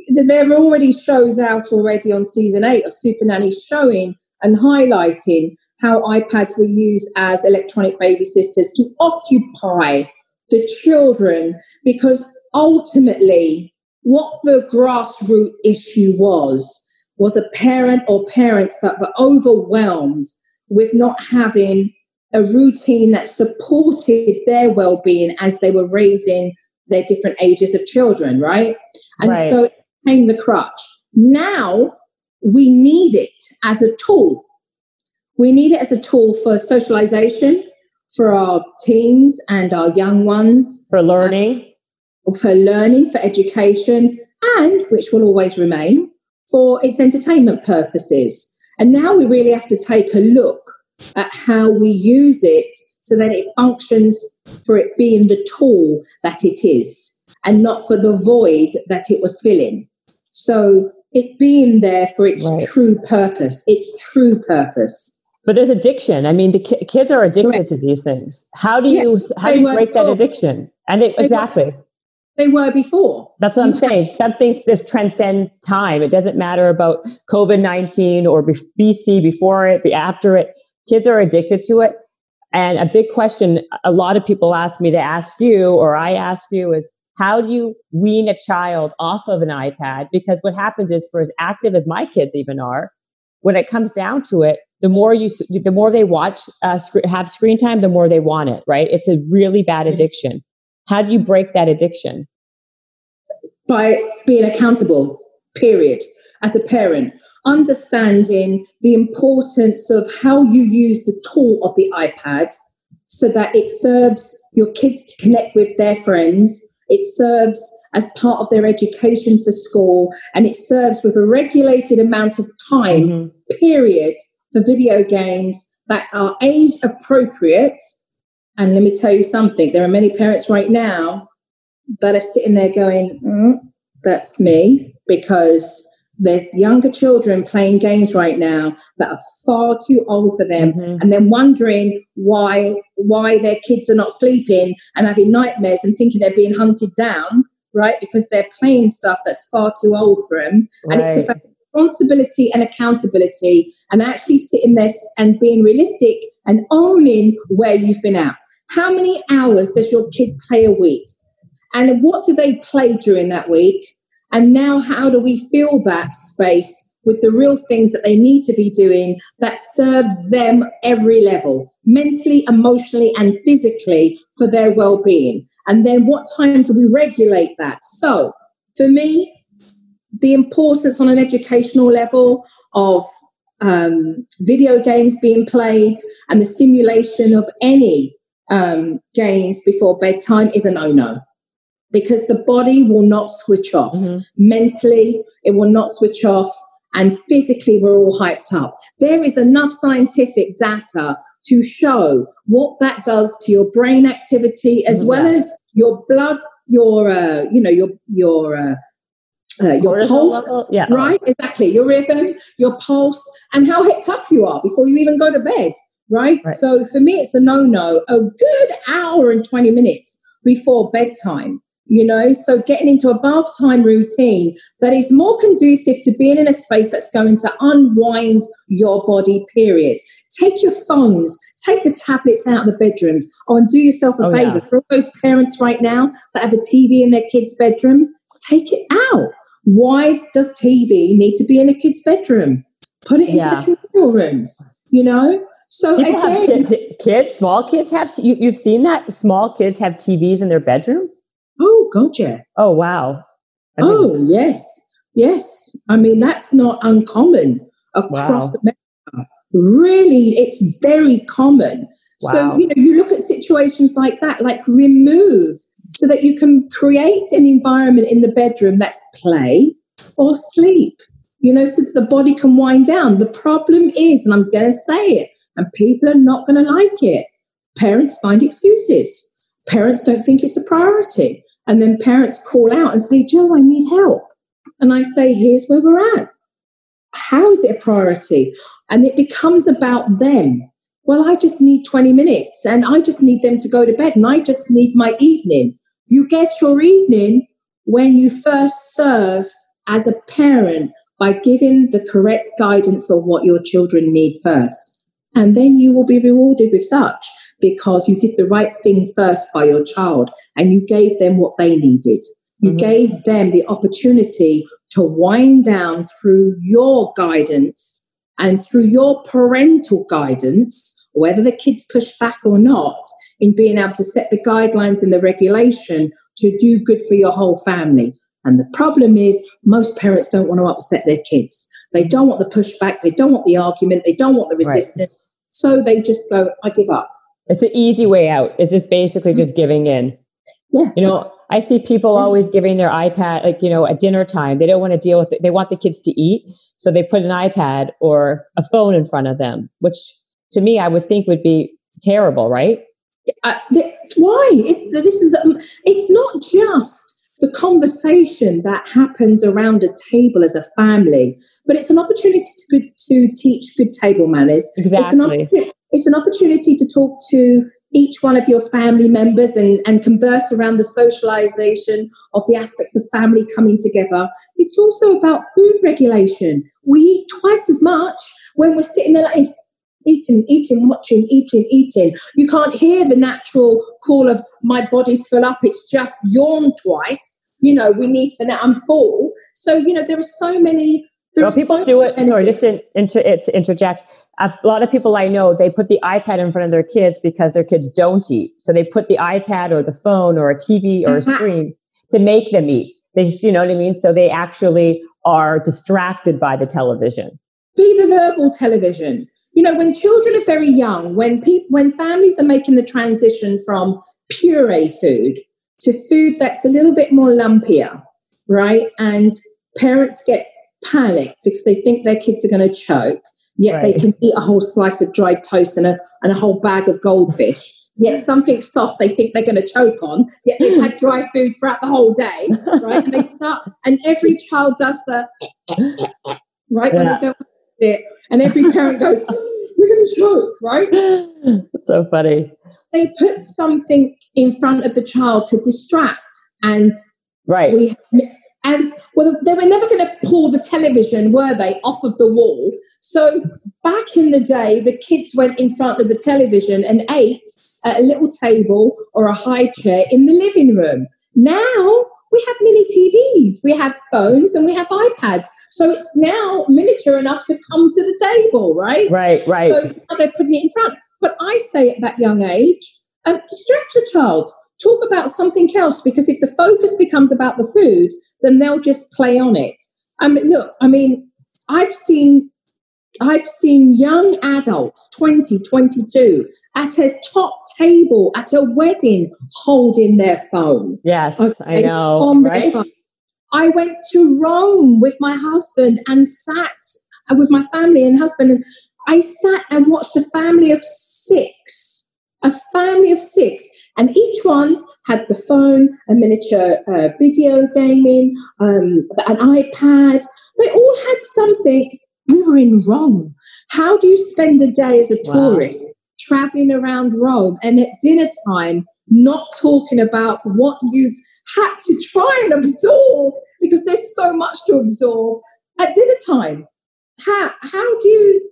There are already shows out already on season eight of Supernanny showing and highlighting how iPads were used as electronic babysitters to occupy the children because ultimately what the grassroots issue was was a parent or parents that were overwhelmed with not having a routine that supported their well-being as they were raising their different ages of children, right? And right. so it became the crutch. Now we need it as a tool. We need it as a tool for socialization for our teens and our young ones. For learning. For learning, for education, and which will always remain for its entertainment purposes. And now we really have to take a look at how we use it so that it functions for it being the tool that it is and not for the void that it was filling. So it being there for its right. true purpose, its true purpose. But there's addiction. I mean, the ki- kids are addicted Correct. to these things. How do you yeah, how do you break that addiction? And it, exactly. they were before. That's what you I'm saying. Something this transcend time. It doesn't matter about COVID nineteen or BC before it, be after it kids are addicted to it. And a big question a lot of people ask me to ask you, or I ask you, is how do you wean a child off of an iPad? Because what happens is, for as active as my kids even are, when it comes down to it, the more you, the more they watch, uh, sc- have screen time, the more they want it. Right? It's a really bad addiction. How do you break that addiction? By being accountable. Period. As a parent, understanding the importance of how you use the tool of the iPad so that it serves your kids to connect with their friends. It serves as part of their education for school and it serves with a regulated amount of time, mm-hmm. period, for video games that are age appropriate. And let me tell you something there are many parents right now that are sitting there going, mm, That's me, because there's younger children playing games right now that are far too old for them mm-hmm. and then wondering why why their kids are not sleeping and having nightmares and thinking they're being hunted down right because they're playing stuff that's far too old for them right. and it's about responsibility and accountability and actually sitting there and being realistic and owning where you've been at how many hours does your kid play a week and what do they play during that week and now, how do we fill that space with the real things that they need to be doing that serves them every level, mentally, emotionally, and physically for their well being? And then, what time do we regulate that? So, for me, the importance on an educational level of um, video games being played and the stimulation of any um, games before bedtime is a no no because the body will not switch off. Mm-hmm. Mentally, it will not switch off. And physically, we're all hyped up. There is enough scientific data to show what that does to your brain activity as mm-hmm. well as your blood, your, uh, you know, your, your, uh, uh, your pulse, yeah. right? Exactly. Your rhythm, your pulse, and how hyped up you are before you even go to bed, right? right. So for me, it's a no no. A good hour and 20 minutes before bedtime you know so getting into a bath time routine that is more conducive to being in a space that's going to unwind your body period take your phones take the tablets out of the bedrooms oh and do yourself a Oh, favor yeah. for all those parents right now that have a tv in their kids bedroom take it out why does tv need to be in a kid's bedroom put it into Yeah. the communal rooms you know so People again kids, kids, small kids have, t- you, you've seen that? Small kids have TVs in their bedrooms? Oh god yeah Oh, wow. I mean, Oh, yes. Yes. I mean, that's not uncommon across Wow. America. Really, it's very common. So, you know, you look at situations like that, like remove so that you can create an environment in the bedroom that's play or sleep, you know, so that the body can wind down. The problem is, and I'm going to say it, and people are not going to like it, parents find excuses. Parents don't think it's a priority. And then parents call out and say, Jo, I need help. And I say, here's where we're at. How is it a priority? And it becomes about them. Well, I just need 20 minutes and I just need them to go to bed and I just need my evening. You get your evening when you first serve as a parent by giving the correct guidance of what your children need first. And then you will be rewarded with such because you did the right thing first by your child and you gave them what they needed. You Mhm. gave them the opportunity to wind down through your guidance and through your parental guidance, whether the kids push back or not, in being able to set the guidelines and the regulation to do good for your whole family. And the problem is, most parents don't want to upset their kids. They don't want the pushback, they don't want the argument, they don't want the Right. resistance. So they just go, I give up. It's an easy way out. It's just basically just giving in. Yeah. You know, I see people always giving their iPad, like, you know, at dinner time. They don't want to deal with it. They want the kids to eat. So they put an iPad or a phone in front of them, which to me, I would think would be terrible, right? Uh, th- why? It's, this is um, it's not just the conversation that happens around a table as a family, but it's an opportunity to, to teach good table manners. It's an, Exactly. It's an opportunity to talk to each one of your family members and, and converse around the socialization of the aspects of family coming together. It's also about food regulation. We eat twice as much when we're sitting there like eating, eating, watching, eating, eating. You can't hear the natural call of my body's full up. It's just yawn twice. You know, we need to now, I'm full. So, you know, there are so many. Well, people so do it. Sorry, just to, inter, to interject. A lot of people I know, they put the iPad in front of their kids because their kids don't eat. So they put the iPad or the phone or a TV or a Mhm. screen to make them eat. They, just, you know what I mean? So they actually are distracted by the television. be the verbal television. You know, when children are very young, when people, when families are making the transition from puree food to food that's a little bit more lumpier, right? And parents get panicked because they think their kids are going to choke. Yet they can eat a whole slice of dried toast and a, and a whole bag of goldfish. Yet something soft they think they're going to choke on. Yet they've had dry food throughout the whole day, right? And they start, and every child does the right when they don't it, and every parent goes, "We're going to choke," right? so funny. They put something in front of the child to distract, and Right. we and well, they were never going to pull the television, were they, off of the wall? So back in the day, the kids went in front of the television and ate at a little table or a high chair in the living room. Now we have mini TVs, we have phones, and we have iPads. So it's now miniature enough to come to the table, right? right. Right. So now they're putting it in front. But I say at that young age, um, distract your child. Talk about something else because if the focus becomes about the food, then they'll just play on it. I mean, look, I mean, I've seen I've seen young adults, 20, 22, at a top table at a wedding holding their phone. yes, I know. on Right. phone. I went to Rome with my husband and sat uh, with my family and husband, and I sat and watched a family of six, a family of six, and each one had the phone, a miniature uh, video gaming, um, an iPad. They all had something. We were in Rome. How do you spend a day as a Wow. tourist traveling around Rome and at dinner time? not talking about what you've had to try and absorb because there's so much to absorb at dinner time. How how do you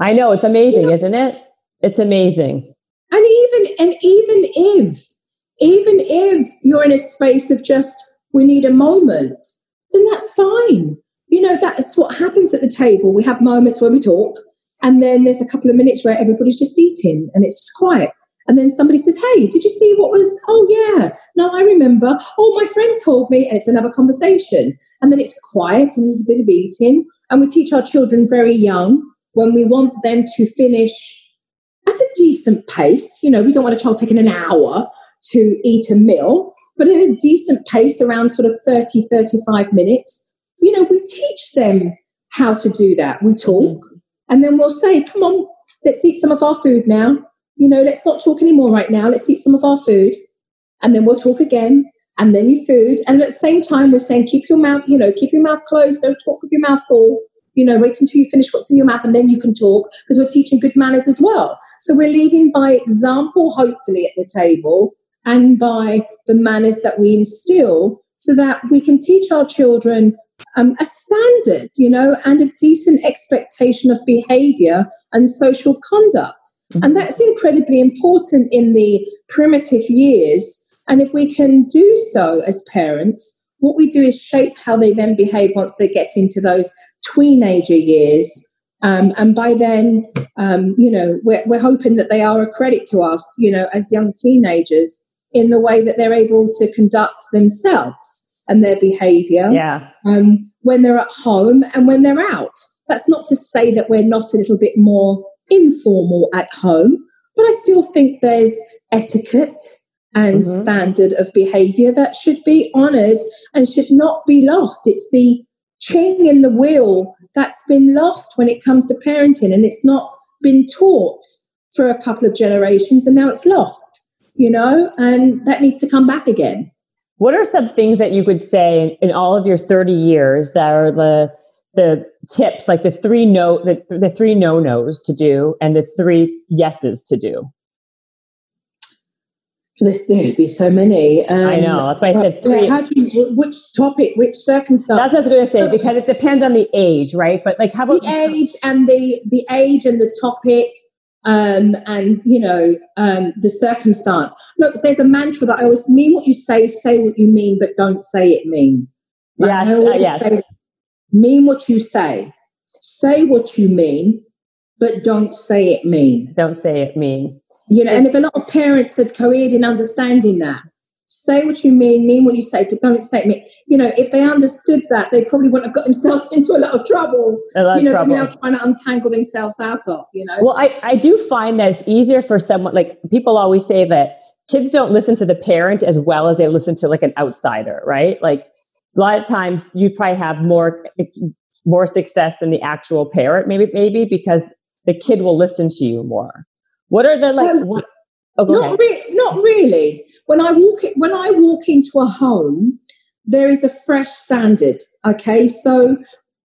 I know it's amazing, you know, isn't it? It's amazing. And even and even if even if you're in a space of just we need a moment, then that's fine. You know, that's what happens at the table. We have moments where we talk, and then there's a couple of minutes where everybody's just eating and it's just quiet. And then somebody says, Hey, did you see what was? Oh, yeah. No, I remember. Oh, my friend told me. And it's another conversation. And then it's quiet and a little bit of eating. And we teach our children very young when we want them to finish at a decent pace. You know, we don't want a child taking an hour to eat a meal, but at a decent pace around sort of 30, 35 minutes. You know, we teach them how to do that. We talk mm-hmm. and then we'll say, come on, let's eat some of our food now you know, let's not talk anymore right now. Let's eat some of our food. And then we'll talk again. And then your food. And at the same time, we're saying, keep your mouth, you know, keep your mouth closed. Don't talk with your mouth full. You know, wait until you finish what's in your mouth and then you can talk because we're teaching good manners as well. So we're leading by example, hopefully, at the table and by the manners that we instill so that we can teach our children um, a standard, you know, and a decent expectation of behavior and social conduct. Mm-hmm. And that's incredibly important in the primitive years. And if we can do so as parents, what we do is shape how they then behave once they get into those teenager years. Um, and by then, um, you know, we're, we're hoping that they are a credit to us, you know, as young teenagers in the way that they're able to conduct themselves and their behavior yeah. um, when they're at home and when they're out. That's not to say that we're not a little bit more informal at home, but I still think there's etiquette and mm-hmm. standard of behavior that should be honored and should not be lost. It's the ching in the wheel that's been lost when it comes to parenting and it's not been taught for a couple of generations and now it's lost, you know, and that needs to come back again. What are some things that you could say in all of your 30 years that are the the tips, like the three no the, the three no nos to do and the three yeses to do? There's, there'd be so many. Um, I know. That's why I said three. How do you, which topic, which circumstance? That's what I was going to say because it depends on the age, right? But like, how about the age and the the age and the topic, um, and you know um, the circumstance. Look, there's a mantra that I always mean what you say, say what you mean, but don't say it mean. Like, yes, uh, yes. Say, mean what you say. Say what you mean, but don't say it mean. Don't say it mean. You know, and if a lot of parents had cohered in understanding that, say what you mean, mean what you say, but don't say it mean. You know, if they understood that, they probably wouldn't have got themselves into a lot of trouble. A lot you know, trouble. now trying to untangle themselves out of, you know. Well, I, I do find that it's easier for someone like people always say that kids don't listen to the parent as well as they listen to like an outsider, right? Like a lot of times you probably have more more success than the actual parent maybe maybe because the kid will listen to you more what are the like um, what, oh, not, re- not really. When i walk in, when i walk into a home there is a fresh standard okay? So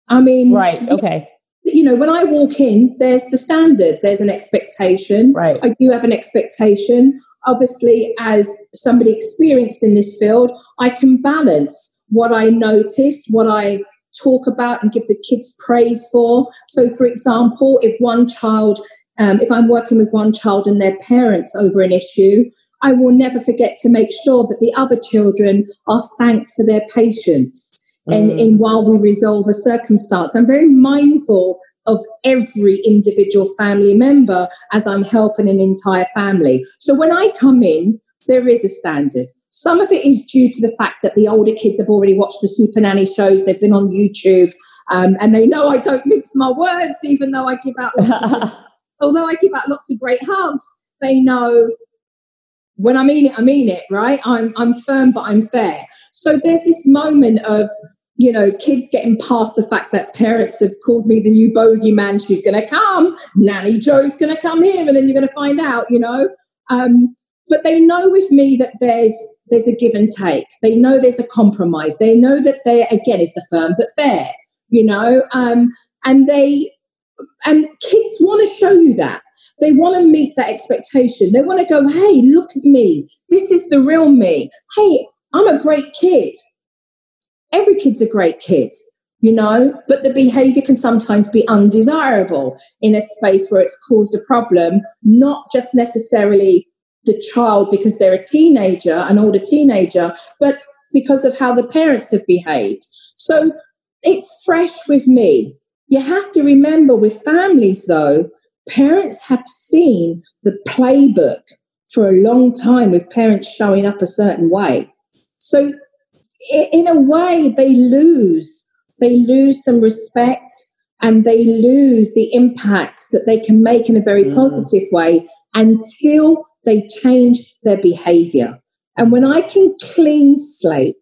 i mean right okay. you know when i walk in there's the standard there's an expectation. Right. I do have an expectation. Obviously as somebody experienced in this field i can balance what I notice, what I talk about and give the kids praise for. So, for example, if one child, um, if I'm working with one child and their parents over an issue, I will never forget to make sure that the other children are thanked for their patience mm. and in while we resolve a circumstance. I'm very mindful of every individual family member as I'm helping an entire family. So when I come in, there is a standard. Some of it is due to the fact that the older kids have already watched the Supernanny shows, they've been on YouTube, um, and they know I don't mince my words, even though I give out, although I give out lots of great hugs, they know when I mean it, I mean it, right? I'm, I'm firm, but I'm fair. So there's this moment of, you know, kids getting past the fact that parents have called me the new bogeyman. She's going to come. Nanny Jo's going to come here, and then you're going to find out, you know. Um, but they know with me that there's there's a give and take. They know there's a compromise. They know that there again is the firm but fair, you know. Um, and they and kids want to show you that. They want to meet that expectation. They want to go, hey, look at me. this is the real me. Hey, I'm a great kid. Every kid's a great kid, you know, but the behavior can sometimes be undesirable in a space where it's caused a problem, not just necessarily the child because they're a teenager, an older teenager, but because of how the parents have behaved. So it's fresh with me. You have to remember with families, though, parents have seen the playbook for a long time with parents showing up a certain way. So, in a way, they lose. They lose some respect and they lose the impact that they can make in a very mm. positive way until they change their behavior. And when I can clean slate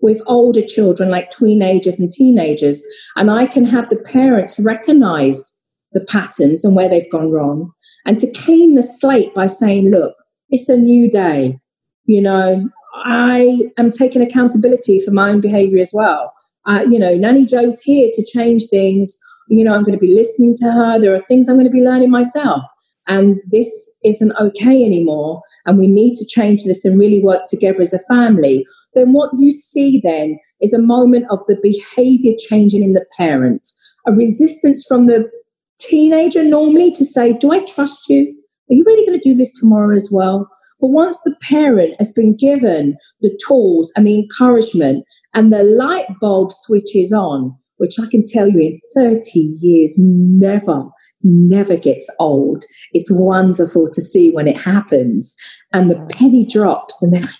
with older children like teenagers and teenagers, and I can have the parents recognize the patterns and where they've gone wrong, and to clean the slate by saying, look, it's a new day. You know, I am taking accountability for my own behavior as well. Uh, you know, Nanny Jo's here to change things. You know, I'm going to be listening to her. There are things I'm going to be learning myself and this isn't okay anymore and we need to change this and really work together as a family then what you see then is a moment of the behavior changing in the parent a resistance from the teenager normally to say do i trust you? Are you really going to do this tomorrow as well? But once the parent has been given the tools and the encouragement and the light bulb switches on which i can tell you in 30 years never never gets old. It's wonderful to see when it happens. And the penny drops, and they're like,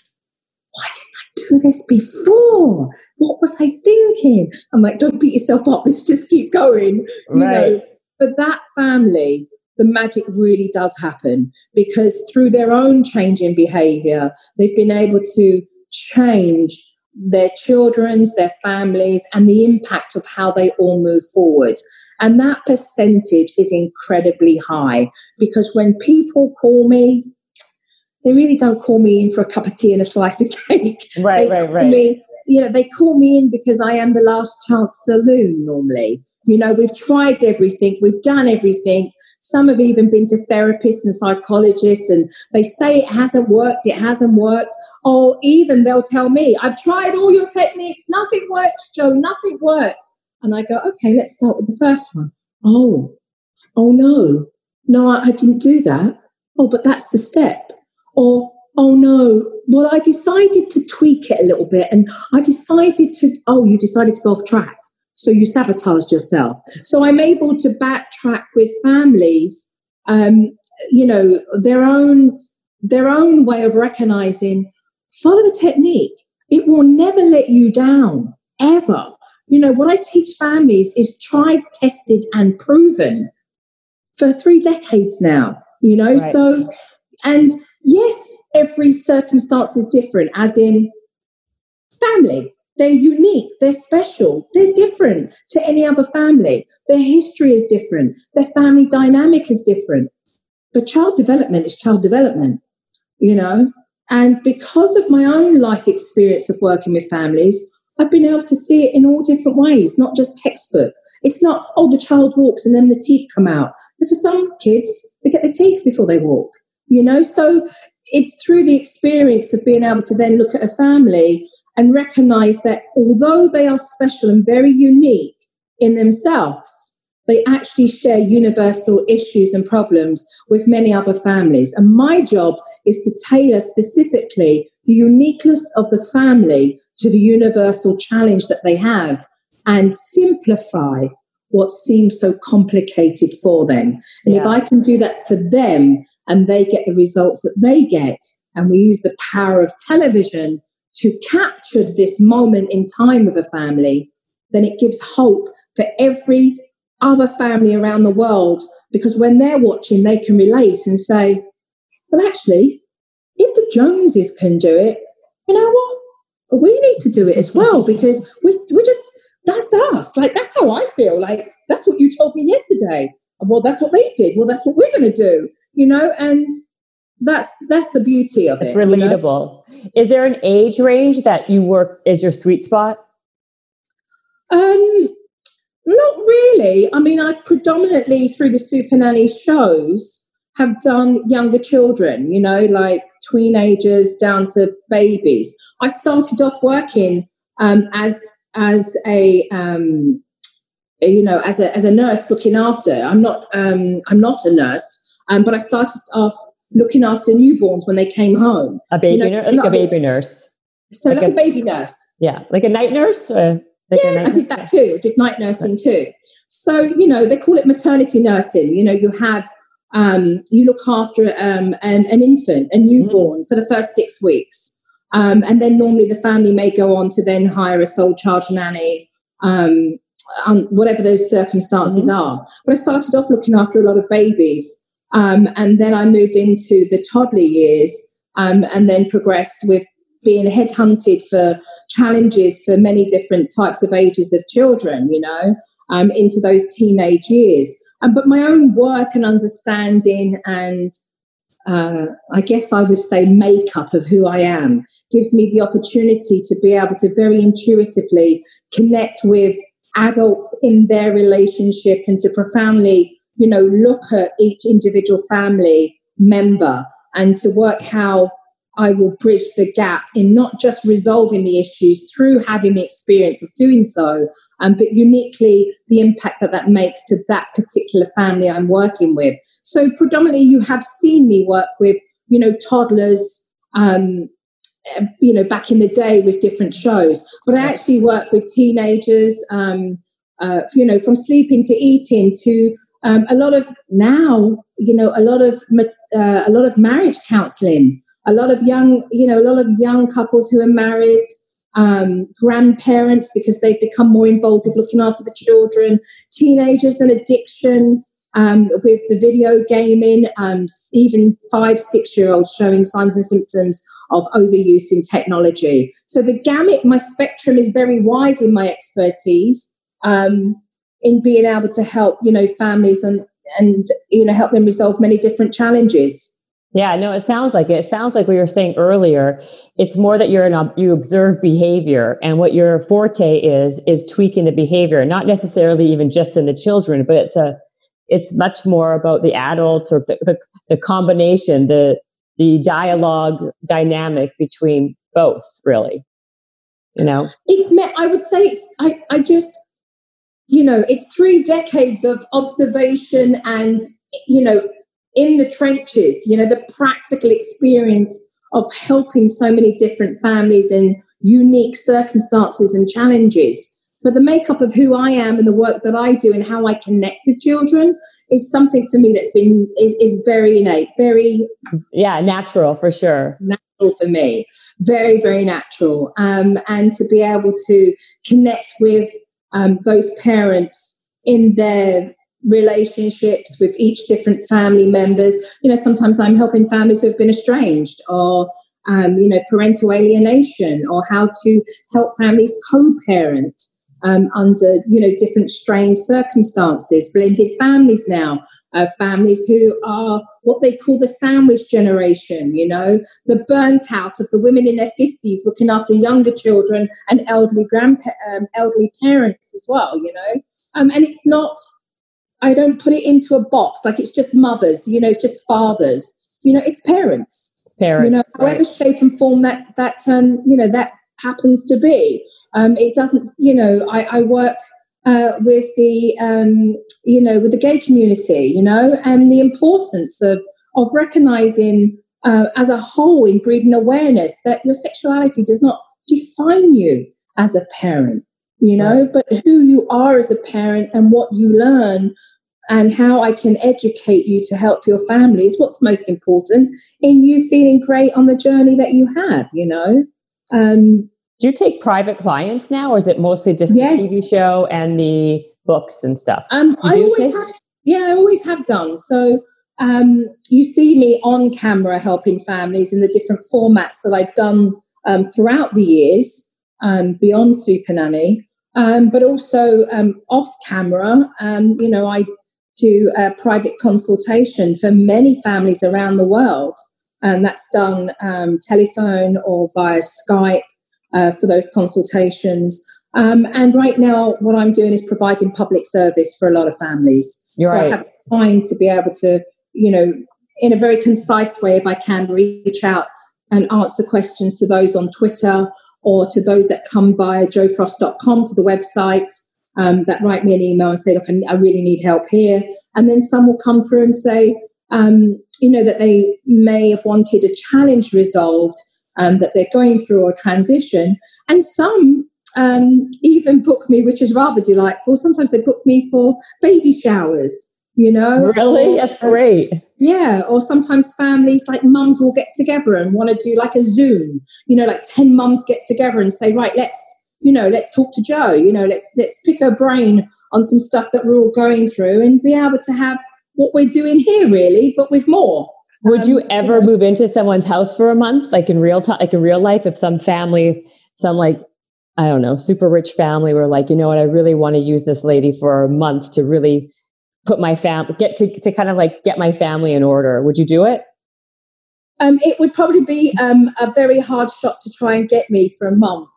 why didn't I do this before? What was I thinking? I'm like, don't beat yourself up. Let's just keep going. You right. know, but that family, the magic really does happen because through their own change in behavior, they've been able to change their children's, their families, and the impact of how they all move forward. And that percentage is incredibly high because when people call me, they really don't call me in for a cup of tea and a slice of cake. Right, they right, right. Me, you know, they call me in because I am the last chance saloon normally. You know, we've tried everything, we've done everything. Some have even been to therapists and psychologists, and they say it hasn't worked, it hasn't worked. Or even they'll tell me, I've tried all your techniques, nothing works, Jo, nothing works. And I go, okay, let's start with the first one. Oh, oh no, no, I, I didn't do that. Oh, but that's the step. Or, oh no, well, I decided to tweak it a little bit and I decided to, oh, you decided to go off track. So you sabotaged yourself. So I'm able to backtrack with families, um, you know, their own, their own way of recognizing, follow the technique. It will never let you down, ever. You know, what I teach families is tried, tested, and proven for three decades now, you know, right. so, and yes, every circumstance is different, as in family. They're unique, they're special, they're different to any other family. Their history is different, their family dynamic is different. But child development is child development, you know? And because of my own life experience of working with families, I've been able to see it in all different ways, not just textbook. It's not, oh, the child walks and then the teeth come out. And for some kids, they get the teeth before they walk, you know? So it's through the experience of being able to then look at a family and recognize that although they are special and very unique in themselves, they actually share universal issues and problems with many other families. And my job is to tailor specifically the uniqueness of the family to the universal challenge that they have and simplify what seems so complicated for them. And yeah. if I can do that for them and they get the results that they get, and we use the power of television to capture this moment in time of a family, then it gives hope for every other family around the world because when they're watching, they can relate and say, well, actually, if the Joneses can do it, you know what? We need to do it as well because we, we just, that's us. Like, that's how I feel. Like, that's what you told me yesterday. Well, that's what they did. Well, that's what we're going to do, you know? And that's that's the beauty of it's it. It's relatable. You know? Is there an age range that you work is your sweet spot? Um, not really. I mean, I've predominantly through the Supernanny shows have done younger children, you know, like teenagers down to babies. I started off working um, as as a um, you know as a as a nurse looking after. I'm not um, I'm not a nurse, um, but I started off looking after newborns when they came home. A baby you know, nurse, like a baby nurse. So like, like a, a, baby nurse. Yeah, like a night nurse. Like yeah, I did that too. I did night nursing too. So you know they call it maternity nursing. You know you have um, you look after um, an, an infant, a newborn, for the first six weeks. Um, and then normally the family may go on to then hire a sole charge nanny, um, whatever those circumstances mm-hmm. are. But I started off looking after a lot of babies. Um, and then I moved into the toddler years um, and then progressed with being headhunted for challenges for many different types of ages of children, you know, um, into those teenage years. Um, but my own work and understanding and uh, I guess I would say makeup of who I am gives me the opportunity to be able to very intuitively connect with adults in their relationship and to profoundly, you know, look at each individual family member and to work how I will bridge the gap in not just resolving the issues through having the experience of doing so, um, but uniquely the impact that that makes to that particular family I'm working with. So predominantly, you have seen me work with, you know, toddlers. Um, eh, you know, back in the day with different shows, but I actually work with teenagers. Um, uh, you know, from sleeping to eating to um, a lot of now, you know, a lot of uh, a lot of marriage counselling, a lot of young, you know, a lot of young couples who are married um, grandparents because they've become more involved with looking after the children, teenagers and addiction um, with the video gaming, um, even five, six year olds showing signs and symptoms of overuse in technology. So the gamut, my spectrum is very wide in my expertise um, in being able to help, you know, families and, and, you know, help them resolve many different challenges. Yeah, no, it sounds like it. It sounds like we were saying earlier. It's more that you're an you observe behavior, and what your forte is is tweaking the behavior, not necessarily even just in the children, but it's a it's much more about the adults or the, the, the combination, the the dialogue dynamic between both, really. You know, it's. I would say it's. I I just, you know, it's three decades of observation and you know in the trenches, you know, the practical experience of helping so many different families in unique circumstances and challenges. But the makeup of who I am and the work that I do and how I connect with children is something for me that's been is, is very innate, very yeah, natural for sure. Natural for me, very very natural, um, and to be able to connect with um, those parents in their relationships with each different family members. You know, sometimes I'm helping families who have been estranged or, um, you know, parental alienation or how to help families co-parent um, under, you know, different strange circumstances, blended families now. Uh, families who are what they call the sandwich generation, you know, the burnt out of the women in their 50s looking after younger children and elderly grandpa- um, elderly parents as well, you know. Um, and it's not I don't put it into a box like it's just mothers, you know, it's just fathers. You know, it's parents. Parents. You know, however right. shape and form that that um, you know, that happens to be. Um, it doesn't, you know, I, I work uh, with the um, you know, with the gay community, you know, and the importance of of recognizing uh, as a whole in breeding awareness that your sexuality does not define you as a parent you know, but who you are as a parent and what you learn and how I can educate you to help your family is what's most important in you feeling great on the journey that you have, you know. Um, Do you take private clients now, or is it mostly just yes. the TV show and the books and stuff? Um, I always have, yeah, I always have done. So um, you see me on camera helping families in the different formats that I've done um, throughout the years um, beyond Supernanny. Um, but also um, off camera, um, you know, I do a private consultation for many families around the world, and that's done um, telephone or via Skype uh, for those consultations. Um, and right now, what I'm doing is providing public service for a lot of families. You're so right. I have time to be able to, you know, in a very concise way, if I can, reach out and answer questions to those on Twitter or to those that come via jofrost.com to the website um, that write me an email and say, look, I, really need help here. And then some will come through and say, um, you know, that they may have wanted a challenge resolved um, that they're going through or transition. And some um, even book me, which is rather delightful. Sometimes they book me for baby showers you know? Really? That's great. Yeah or sometimes families like mums will get together and want to do like a zoom. You know like 10 mums get together and say right let's you know let's talk to Jo. You know let's let's pick her brain on some stuff that we're all going through and be able to have what we're doing here really but with more. Would um, you ever you know, move into someone's house for a month like in real time like in real life if some family some like i don't know super rich family were like you know what? I really want to use this lady for a month to really put my family get to, to kind of like get my family in order would you do it um, it would probably be um, a very hard shot to try and get me for a month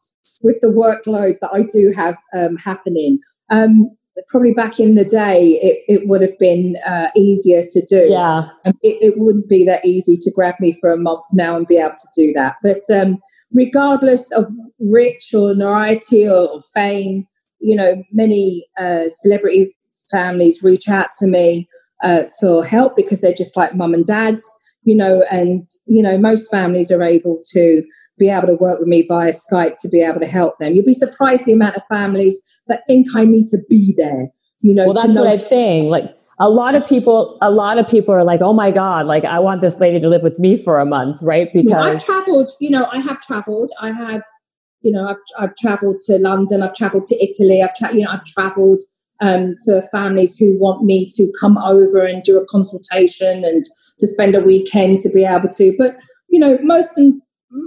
with the workload that I do have um, happening. Um, probably back in the day, it, it would have been uh, easier to do. Yeah. Um, it, it, wouldn't be that easy to grab me for a month now and be able to do that. But um, regardless of rich or notoriety or fame, you know, many uh, celebrity families reach out to me uh, for help because they're just like mum and dads, you know, and, you know, most families are able to be able to work with me via Skype to be able to help them. You'll be surprised the amount of families that think I need to be there, you know. Well, that's know- what I'm saying. Like, a lot of people a lot of people are like oh my god like i want this lady to live with me for a month right because i've traveled you know i have traveled i have you know i've, I've traveled to london i've traveled to italy i've tra- you know i've traveled um, for families who want me to come over and do a consultation and to spend a weekend to be able to. But you know, most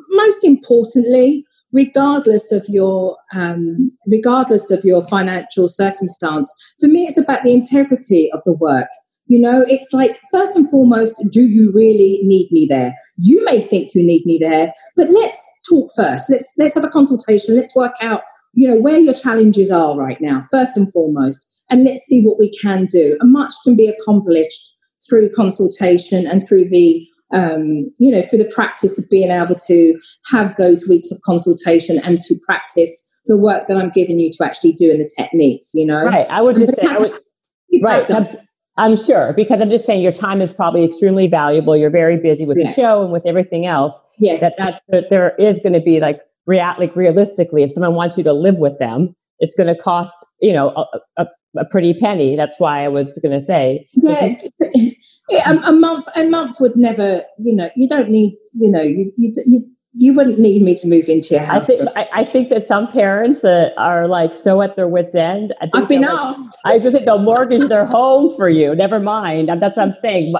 most importantly, regardless of your um, regardless of your financial circumstance, for me, it's about the integrity of the work. You know, it's like first and foremost, do you really need me there? You may think you need me there, but let's talk first. Let's let's have a consultation. Let's work out you know, where your challenges are right now, first and foremost, and let's see what we can do. And much can be accomplished through consultation and through the um, you know, through the practice of being able to have those weeks of consultation and to practice the work that I'm giving you to actually do in the techniques, you know? Right. I would just say, I would, right. I'm, I'm, sure, because I'm just saying your time is probably extremely valuable. You're very busy with yeah. the show and with everything else. Yes. That, that, that there is going to be like rea- like realistically, if someone wants you to live with them, it's going to cost, you know, a, a, a pretty penny. That's why I was going to say. Yeah, a, a, month, a month would never, you know, you don't need, you know, you, you, you you wouldn't need me to move into your house. I think, I, I think that some parents uh, are like so at their wits' end. I have been asked. I just think they'll mortgage their home for you. Never mind. That's what I'm saying.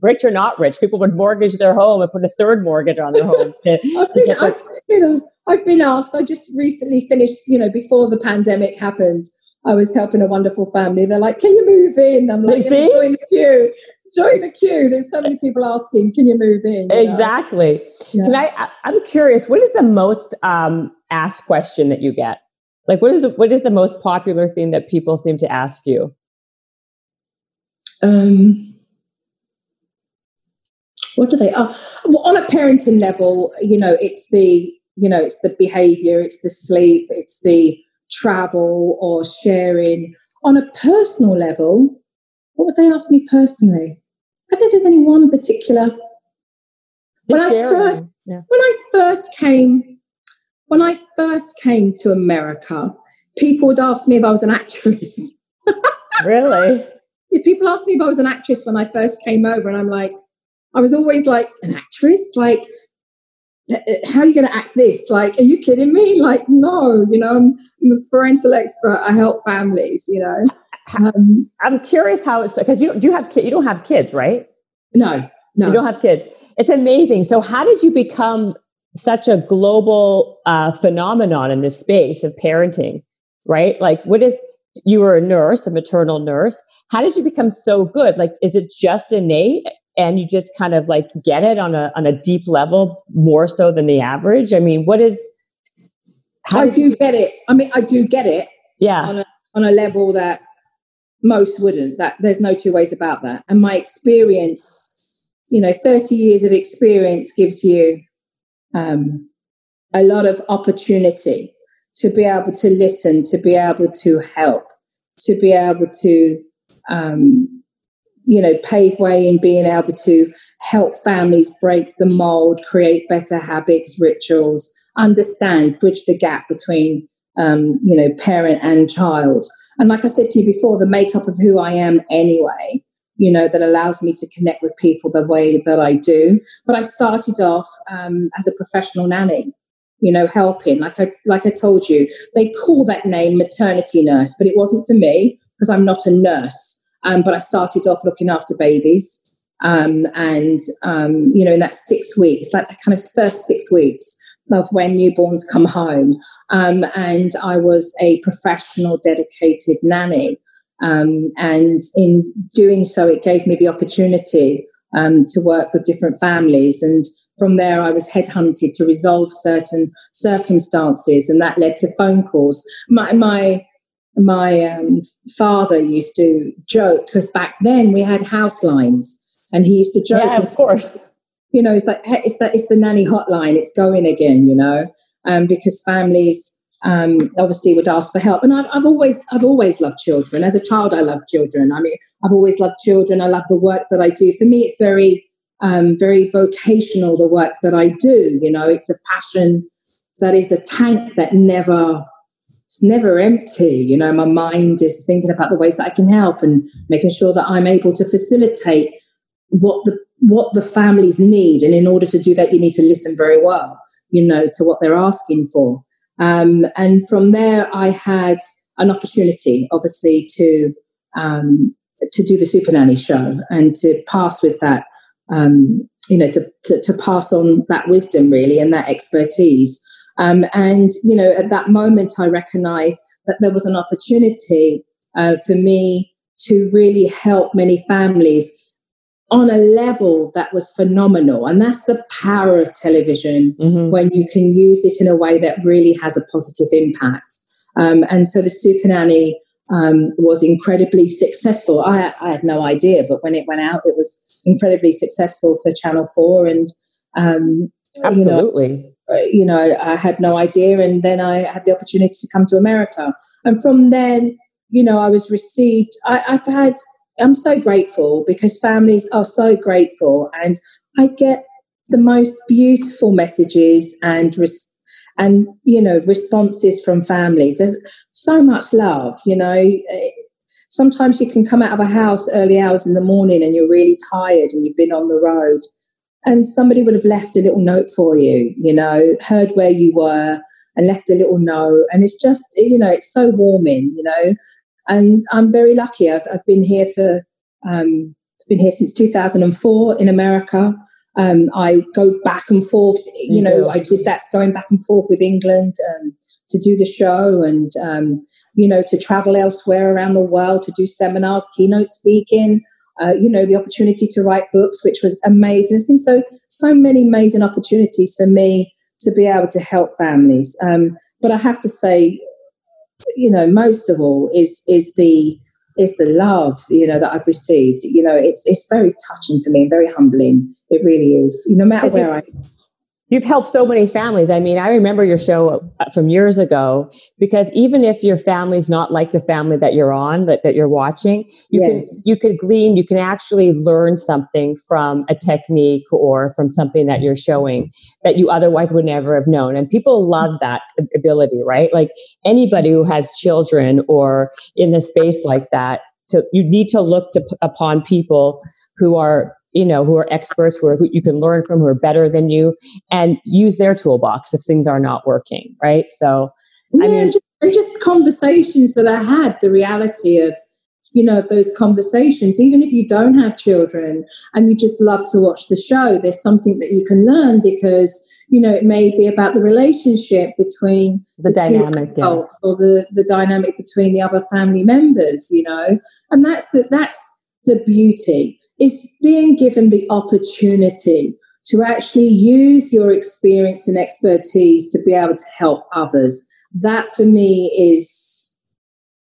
Rich or not rich, people would mortgage their home and put a third mortgage on their home to, to been, get you know, I've been asked. I just recently finished, you know, before the pandemic happened. I was helping a wonderful family. They're like, "Can you move in?" I'm like, "Join the queue, join the queue." There's so many people asking, "Can you move in?" You exactly. Yeah. Can I? I'm curious. What is the most um, asked question that you get? Like, what is the what is the most popular thing that people seem to ask you? Um, what do they? Oh, well, on a parenting level, you know, it's the you know, it's the behavior, it's the sleep, it's the travel or sharing. On a personal level, what would they ask me personally? I don't know if there's any one particular. When I first yeah. when I first came when I first came to America, people would ask me if I was an actress. really? Yeah, people asked me if I was an actress when I first came over, and I'm like, I was always like, an actress? Like, how are you going to act this? Like, are you kidding me? Like, no, you know, I'm, I'm a parental expert. I help families, you know. Um, I'm curious how it's because you do you have kids? You don't have kids, right? No, no, you don't have kids. It's amazing. So, how did you become such a global uh, phenomenon in this space of parenting? Right? Like, what is you were a nurse, a maternal nurse. How did you become so good? Like, is it just innate? And you just kind of like get it on a on a deep level more so than the average? I mean, what is I do you, get it. I mean, I do get it. Yeah. On a on a level that most wouldn't. That there's no two ways about that. And my experience, you know, 30 years of experience gives you um, a lot of opportunity to be able to listen, to be able to help, to be able to, um, you know, pave way in being able to help families break the mold, create better habits, rituals, understand, bridge the gap between, um, you know, parent and child. And like I said to you before, the makeup of who I am anyway, you know, that allows me to connect with people the way that I do. But I started off um, as a professional nanny you know, helping. Like I like I told you, they call that name maternity nurse, but it wasn't for me because I'm not a nurse. Um, but I started off looking after babies, um, and um, you know, in that six weeks, like the kind of first six weeks of when newborns come home, um, and I was a professional, dedicated nanny. Um, and in doing so, it gave me the opportunity um, to work with different families and from there, I was headhunted to resolve certain circumstances, and that led to phone calls. My my my um, father used to joke because back then we had house lines, and he used to joke. Yeah, of course. You know, it's like hey, it's that it's the nanny hotline. It's going again. You know, um, because families um, obviously would ask for help. And I've, I've, always, I've always loved children. As a child, I loved children. I mean, I've always loved children. I love the work that I do. For me, it's very um, very vocational, the work that I do. You know, it's a passion that is a tank that never, it's never empty. You know, my mind is thinking about the ways that I can help and making sure that I'm able to facilitate what the what the families need. And in order to do that, you need to listen very well, you know, to what they're asking for. Um, and from there, I had an opportunity, obviously, to um, to do the Supernanny show and to pass with that um, you know, to, to, to, pass on that wisdom really and that expertise. Um, and, you know, at that moment, I recognized that there was an opportunity uh, for me to really help many families on a level that was phenomenal. And that's the power of television mm-hmm. when you can use it in a way that really has a positive impact. Um, and so the Supernanny um, was incredibly successful. I, I, had no idea, but when it went out, it was incredibly successful for Channel 4. And, um, Absolutely. You know, Uh, you know, I had no idea. And then I had the opportunity to come to America. And from then, you know, I was received. I, I've had, I'm so grateful because families are so grateful. And I get the most beautiful messages and and you know responses from families there's so much love you know eh, sometimes you can come out of a house early hours in the morning and you're really tired and you've been on the road and somebody would have left a little note for you, you know, heard where you were and left a little note. And it's just, you know, it's so warming, you know. And I'm very lucky. I've, I've been here for, um, been here since 2004 in America. Um, I go back and forth, you know, I did that going back and forth with England um, to do the show and, um, you know, to travel elsewhere around the world to do seminars, keynote speaking, uh, you know, the opportunity to write books, which was amazing. There's been so so many amazing opportunities for me to be able to help families. Um, but I have to say, you know, most of all is is the is the love you know that I've received. You know, it's it's very touching for me and very humbling. It really is. You know, no matter where I You've helped so many families. I mean, I remember your show uh, from years ago because even if your family's not like the family that you're on, that, that you're watching, you yes. can you could glean, you can actually learn something from a technique or from something that you're showing that you otherwise would never have known. And people love that ability, right? Like anybody who has children or in a space like that, to you need to look to, upon people who are you know, who are experts, who, are, who you can learn from, who are better than you, and use their toolbox if things are not working, right? So, yeah, I mean, just, and just conversations that I had, the reality of, you know, those conversations, even if you don't have children and you just love to watch the show, there's something that you can learn because, you know, it may be about the relationship between the, the dynamic adults yeah. or the, the dynamic between the other family members, you know, and that's the, that's the beauty is being given the opportunity to actually use your experience and expertise to be able to help others. That for me is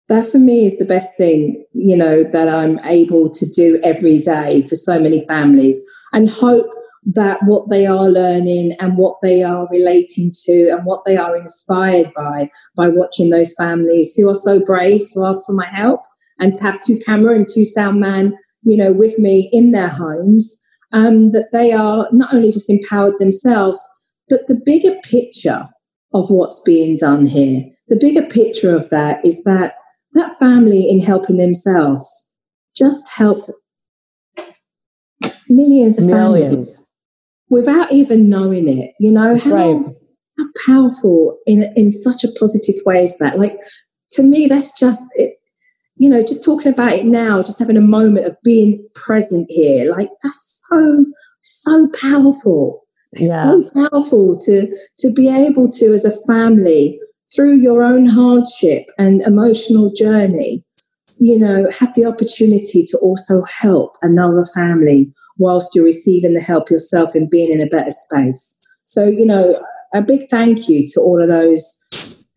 that for me is the best thing, you know, that I'm able to do every day for so many families and hope that what they are learning and what they are relating to and what they are inspired by by watching those families who are so brave to ask for my help and to have two camera and two sound man you know with me in their homes um, that they are not only just empowered themselves but the bigger picture of what's being done here the bigger picture of that is that that family in helping themselves just helped millions of millions. families without even knowing it. You know how, right. how powerful in in such a positive way is that? Like to me, that's just it. You know, just talking about it now, just having a moment of being present here, like that's so so powerful. It's yeah. so powerful to to be able to, as a family, through your own hardship and emotional journey, you know, have the opportunity to also help another family whilst you're receiving the help yourself and being in a better space. So, you know, a big thank you to all of those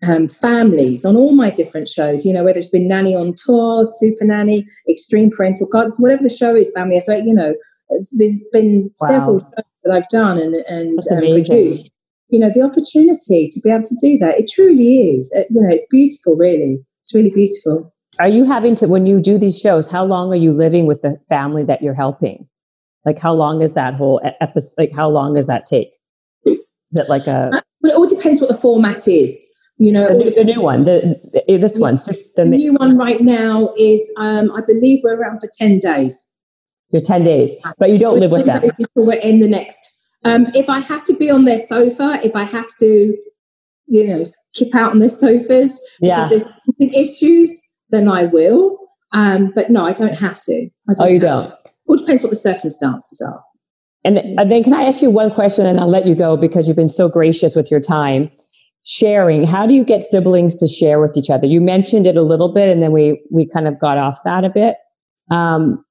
um, families on all my different shows, you know, whether it's been Nanny on Tour, Supernanny, Extreme Parental Guidance, whatever the show is, family. So, you know, there's been wow. several shows that I've done and, and um, produced. You know, the opportunity to be able to do that, it truly is. Uh, you know, it's beautiful, really. It's really beautiful. Are you having to, when you do these shows, how long are you living with the family that you're helping? Like, how long is that whole episode? Like, how long does that take? Is it like a? Uh, well, it all depends what the format is. You know, the, the new one, the, the this one, the, new one right now is, um, I believe, we're around for ten days. You're ten days, but you don't live with them. We're in the next. Um, if I have to be on their sofa, if I have to, you know, keep out on their sofas yeah. because there's issues, then I will. Um, but no, I don't have to. I don't oh, you don't. To. All depends what the circumstances are. And, then, can I ask you one question and I'll let you go because you've been so gracious with your time. Sharing, how do you get siblings to share with each other? You mentioned it a little bit and then we, we kind of got off that a bit. Um,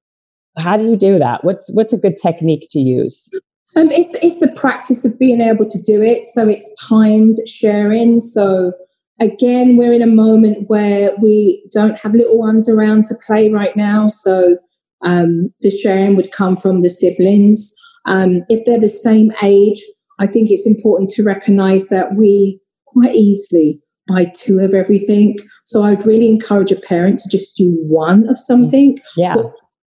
how do you do that? What's, what's a good technique to use? Um, it's, it's the practice of being able to do it. So it's timed sharing. So again, we're in a moment where we don't have little ones around to play right now. So um, the sharing would come from the siblings. Um, if they're the same age, I think it's important to recognize that we quite easily buy two of everything. So I'd really encourage a parent to just do one of something. Yeah.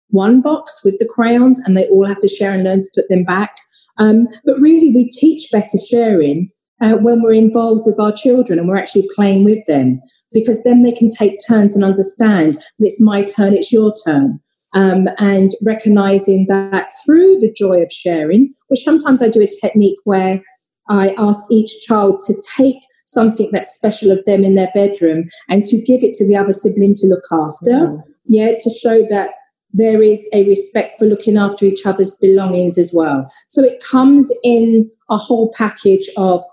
one box with the crayons and they all have to share and learn to put them back. Um, but really, we teach better sharing uh, when we're involved with our children and we're actually playing with them because then they can take turns and understand that it's my turn, it's your turn um, and recognizing that through the joy of sharing, which sometimes I do a technique where I ask each child to take something that's special of them in their bedroom and to give it to the other sibling to look after. Mm. Yeah, to show that there is a respect for looking after each other's belongings as well. So it comes in a whole package of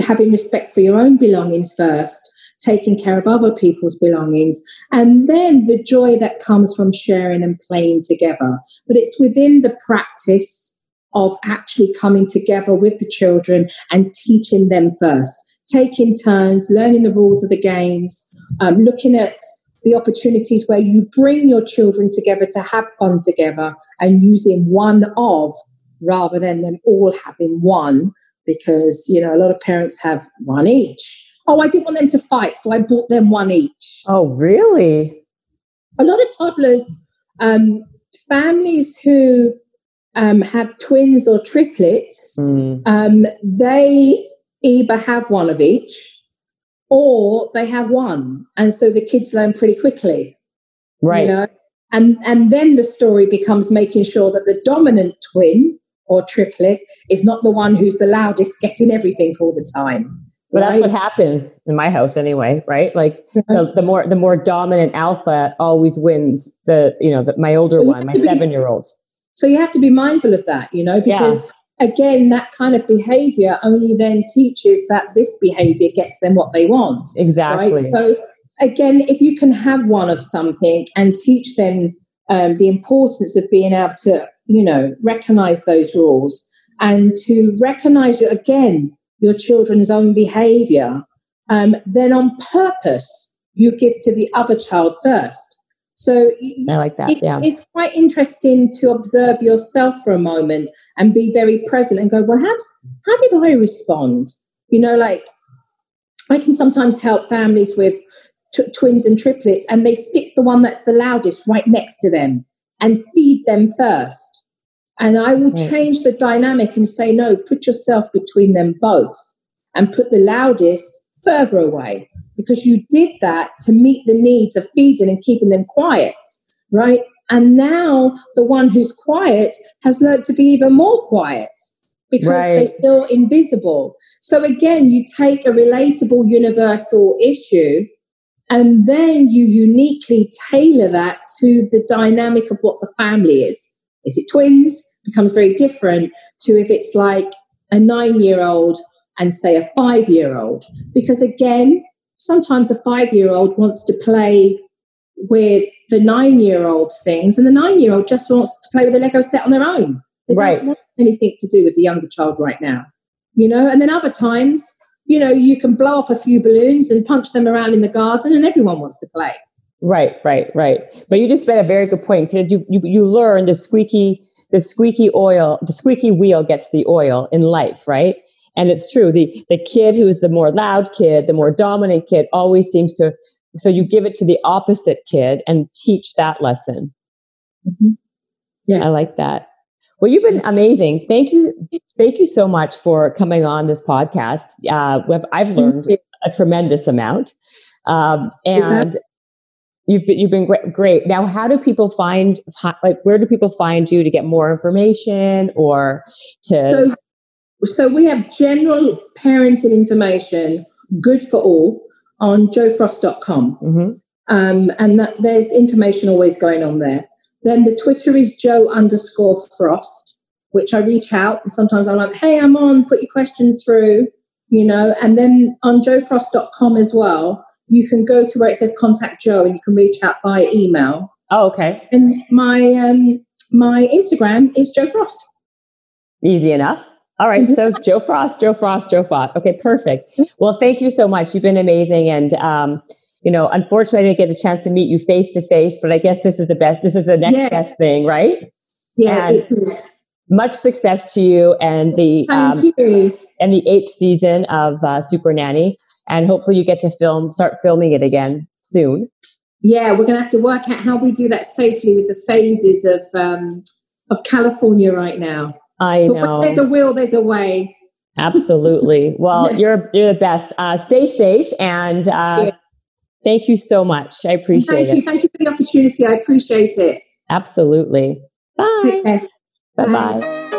having respect for your own belongings first, taking care of other people's belongings, and then the joy that comes from sharing and playing together. But it's within the practice of actually coming together with the children and teaching them first, taking turns, learning the rules of the games, um, looking at the opportunities where you bring your children together to have fun together and using one of rather than them all having one because you know a lot of parents have one each Oh, I didn't want them to fight, so I bought them one each. Oh, really? A lot of toddlers, um, families who um, have twins or triplets, mm. um, they either have one of each or they have one. And so the kids learn pretty quickly. Right. You know? And, and then the story becomes making sure that the dominant twin or triplet is not the one who's the loudest getting everything all the time. But right. that's what happens in my house anyway, right? Like the, the, more the more dominant alpha always wins. The you know the, my older one, my seven year old. So you have to be mindful of that, you know, because yeah. Again, that kind of behavior only then teaches that this behavior gets them what they want. Exactly. Right? So again, if you can have one of something and teach them um, the importance of being able to, you know, recognize those rules and to recognize again your children's own behavior, um, then on purpose, you give to the other child first. So I like that. It, yeah. It's quite interesting to observe yourself for a moment and be very present and go, well, how, how did I respond? You know, like I can sometimes help families with t- twins and triplets and they stick the one that's the loudest right next to them and feed them first. And I will right. change the dynamic and say, no, put yourself between them both and put the loudest further away because you did that to meet the needs of feeding and keeping them quiet, right? And now the one who's quiet has learned to be even more quiet because right. they feel invisible. So again, you take a relatable universal issue and then you uniquely tailor that to the dynamic of what the family is. Is it twins? Becomes very different to if it's like a nine year old and say a five year old. Because again, sometimes a five year old wants to play with the nine year old's things, and the nine year old just wants to play with a Lego set on their own. They right. don't want anything to do with the younger child right now. You know, and then other times, you know, you can blow up a few balloons and punch them around in the garden, and everyone wants to play. Right, right, right. But you just made a very good point because you, you you learn the squeaky the squeaky oil the squeaky wheel gets the oil in life, right? And it's true. The the kid who's the more loud kid, the more dominant kid, always seems to. So you give it to the opposite kid and teach that lesson. Mm-hmm. Yeah, I like that. Well, you've been amazing. Thank you. Thank you so much for coming on this podcast. Uh, I've learned a tremendous amount, um, and you've been, you've been great, great. Now, how do people find like where do people find you to get more information or to? So so we have general parenting information, good for all, on jofrost.com. Mm-hmm. Um, and that, there's information always going on there. Then the Twitter is jo underscore frost, which I reach out and sometimes I'm like, hey, I'm on, put your questions through, you know. And then on jofrost.com as well, you can go to where it says contact Jo and you can reach out via email. Oh, okay. And my um, my Instagram is Jo Frost. Easy enough. All right. So Jo Frost, Jo Frost, Jo Frost. Okay, perfect. Well, thank you so much. You've been amazing. And, um, you know, unfortunately, I didn't get a chance to meet you face to face, but I guess this is the best. This is the next yes. best thing, right? Yeah. And much success to you and the um, you. and the eighth season of uh, Supernanny. And hopefully, you get to film, start filming it again soon. Yeah, we're going to have to work out how we do that safely with the phases of um, of California right now. I know. there's a will, there's a way. Absolutely. Well, you're you're the best. Uh, stay safe and uh, yeah. thank you so much. I appreciate thank it. Thank you. Thank you for the opportunity. I appreciate it. Absolutely. Bye. Bye bye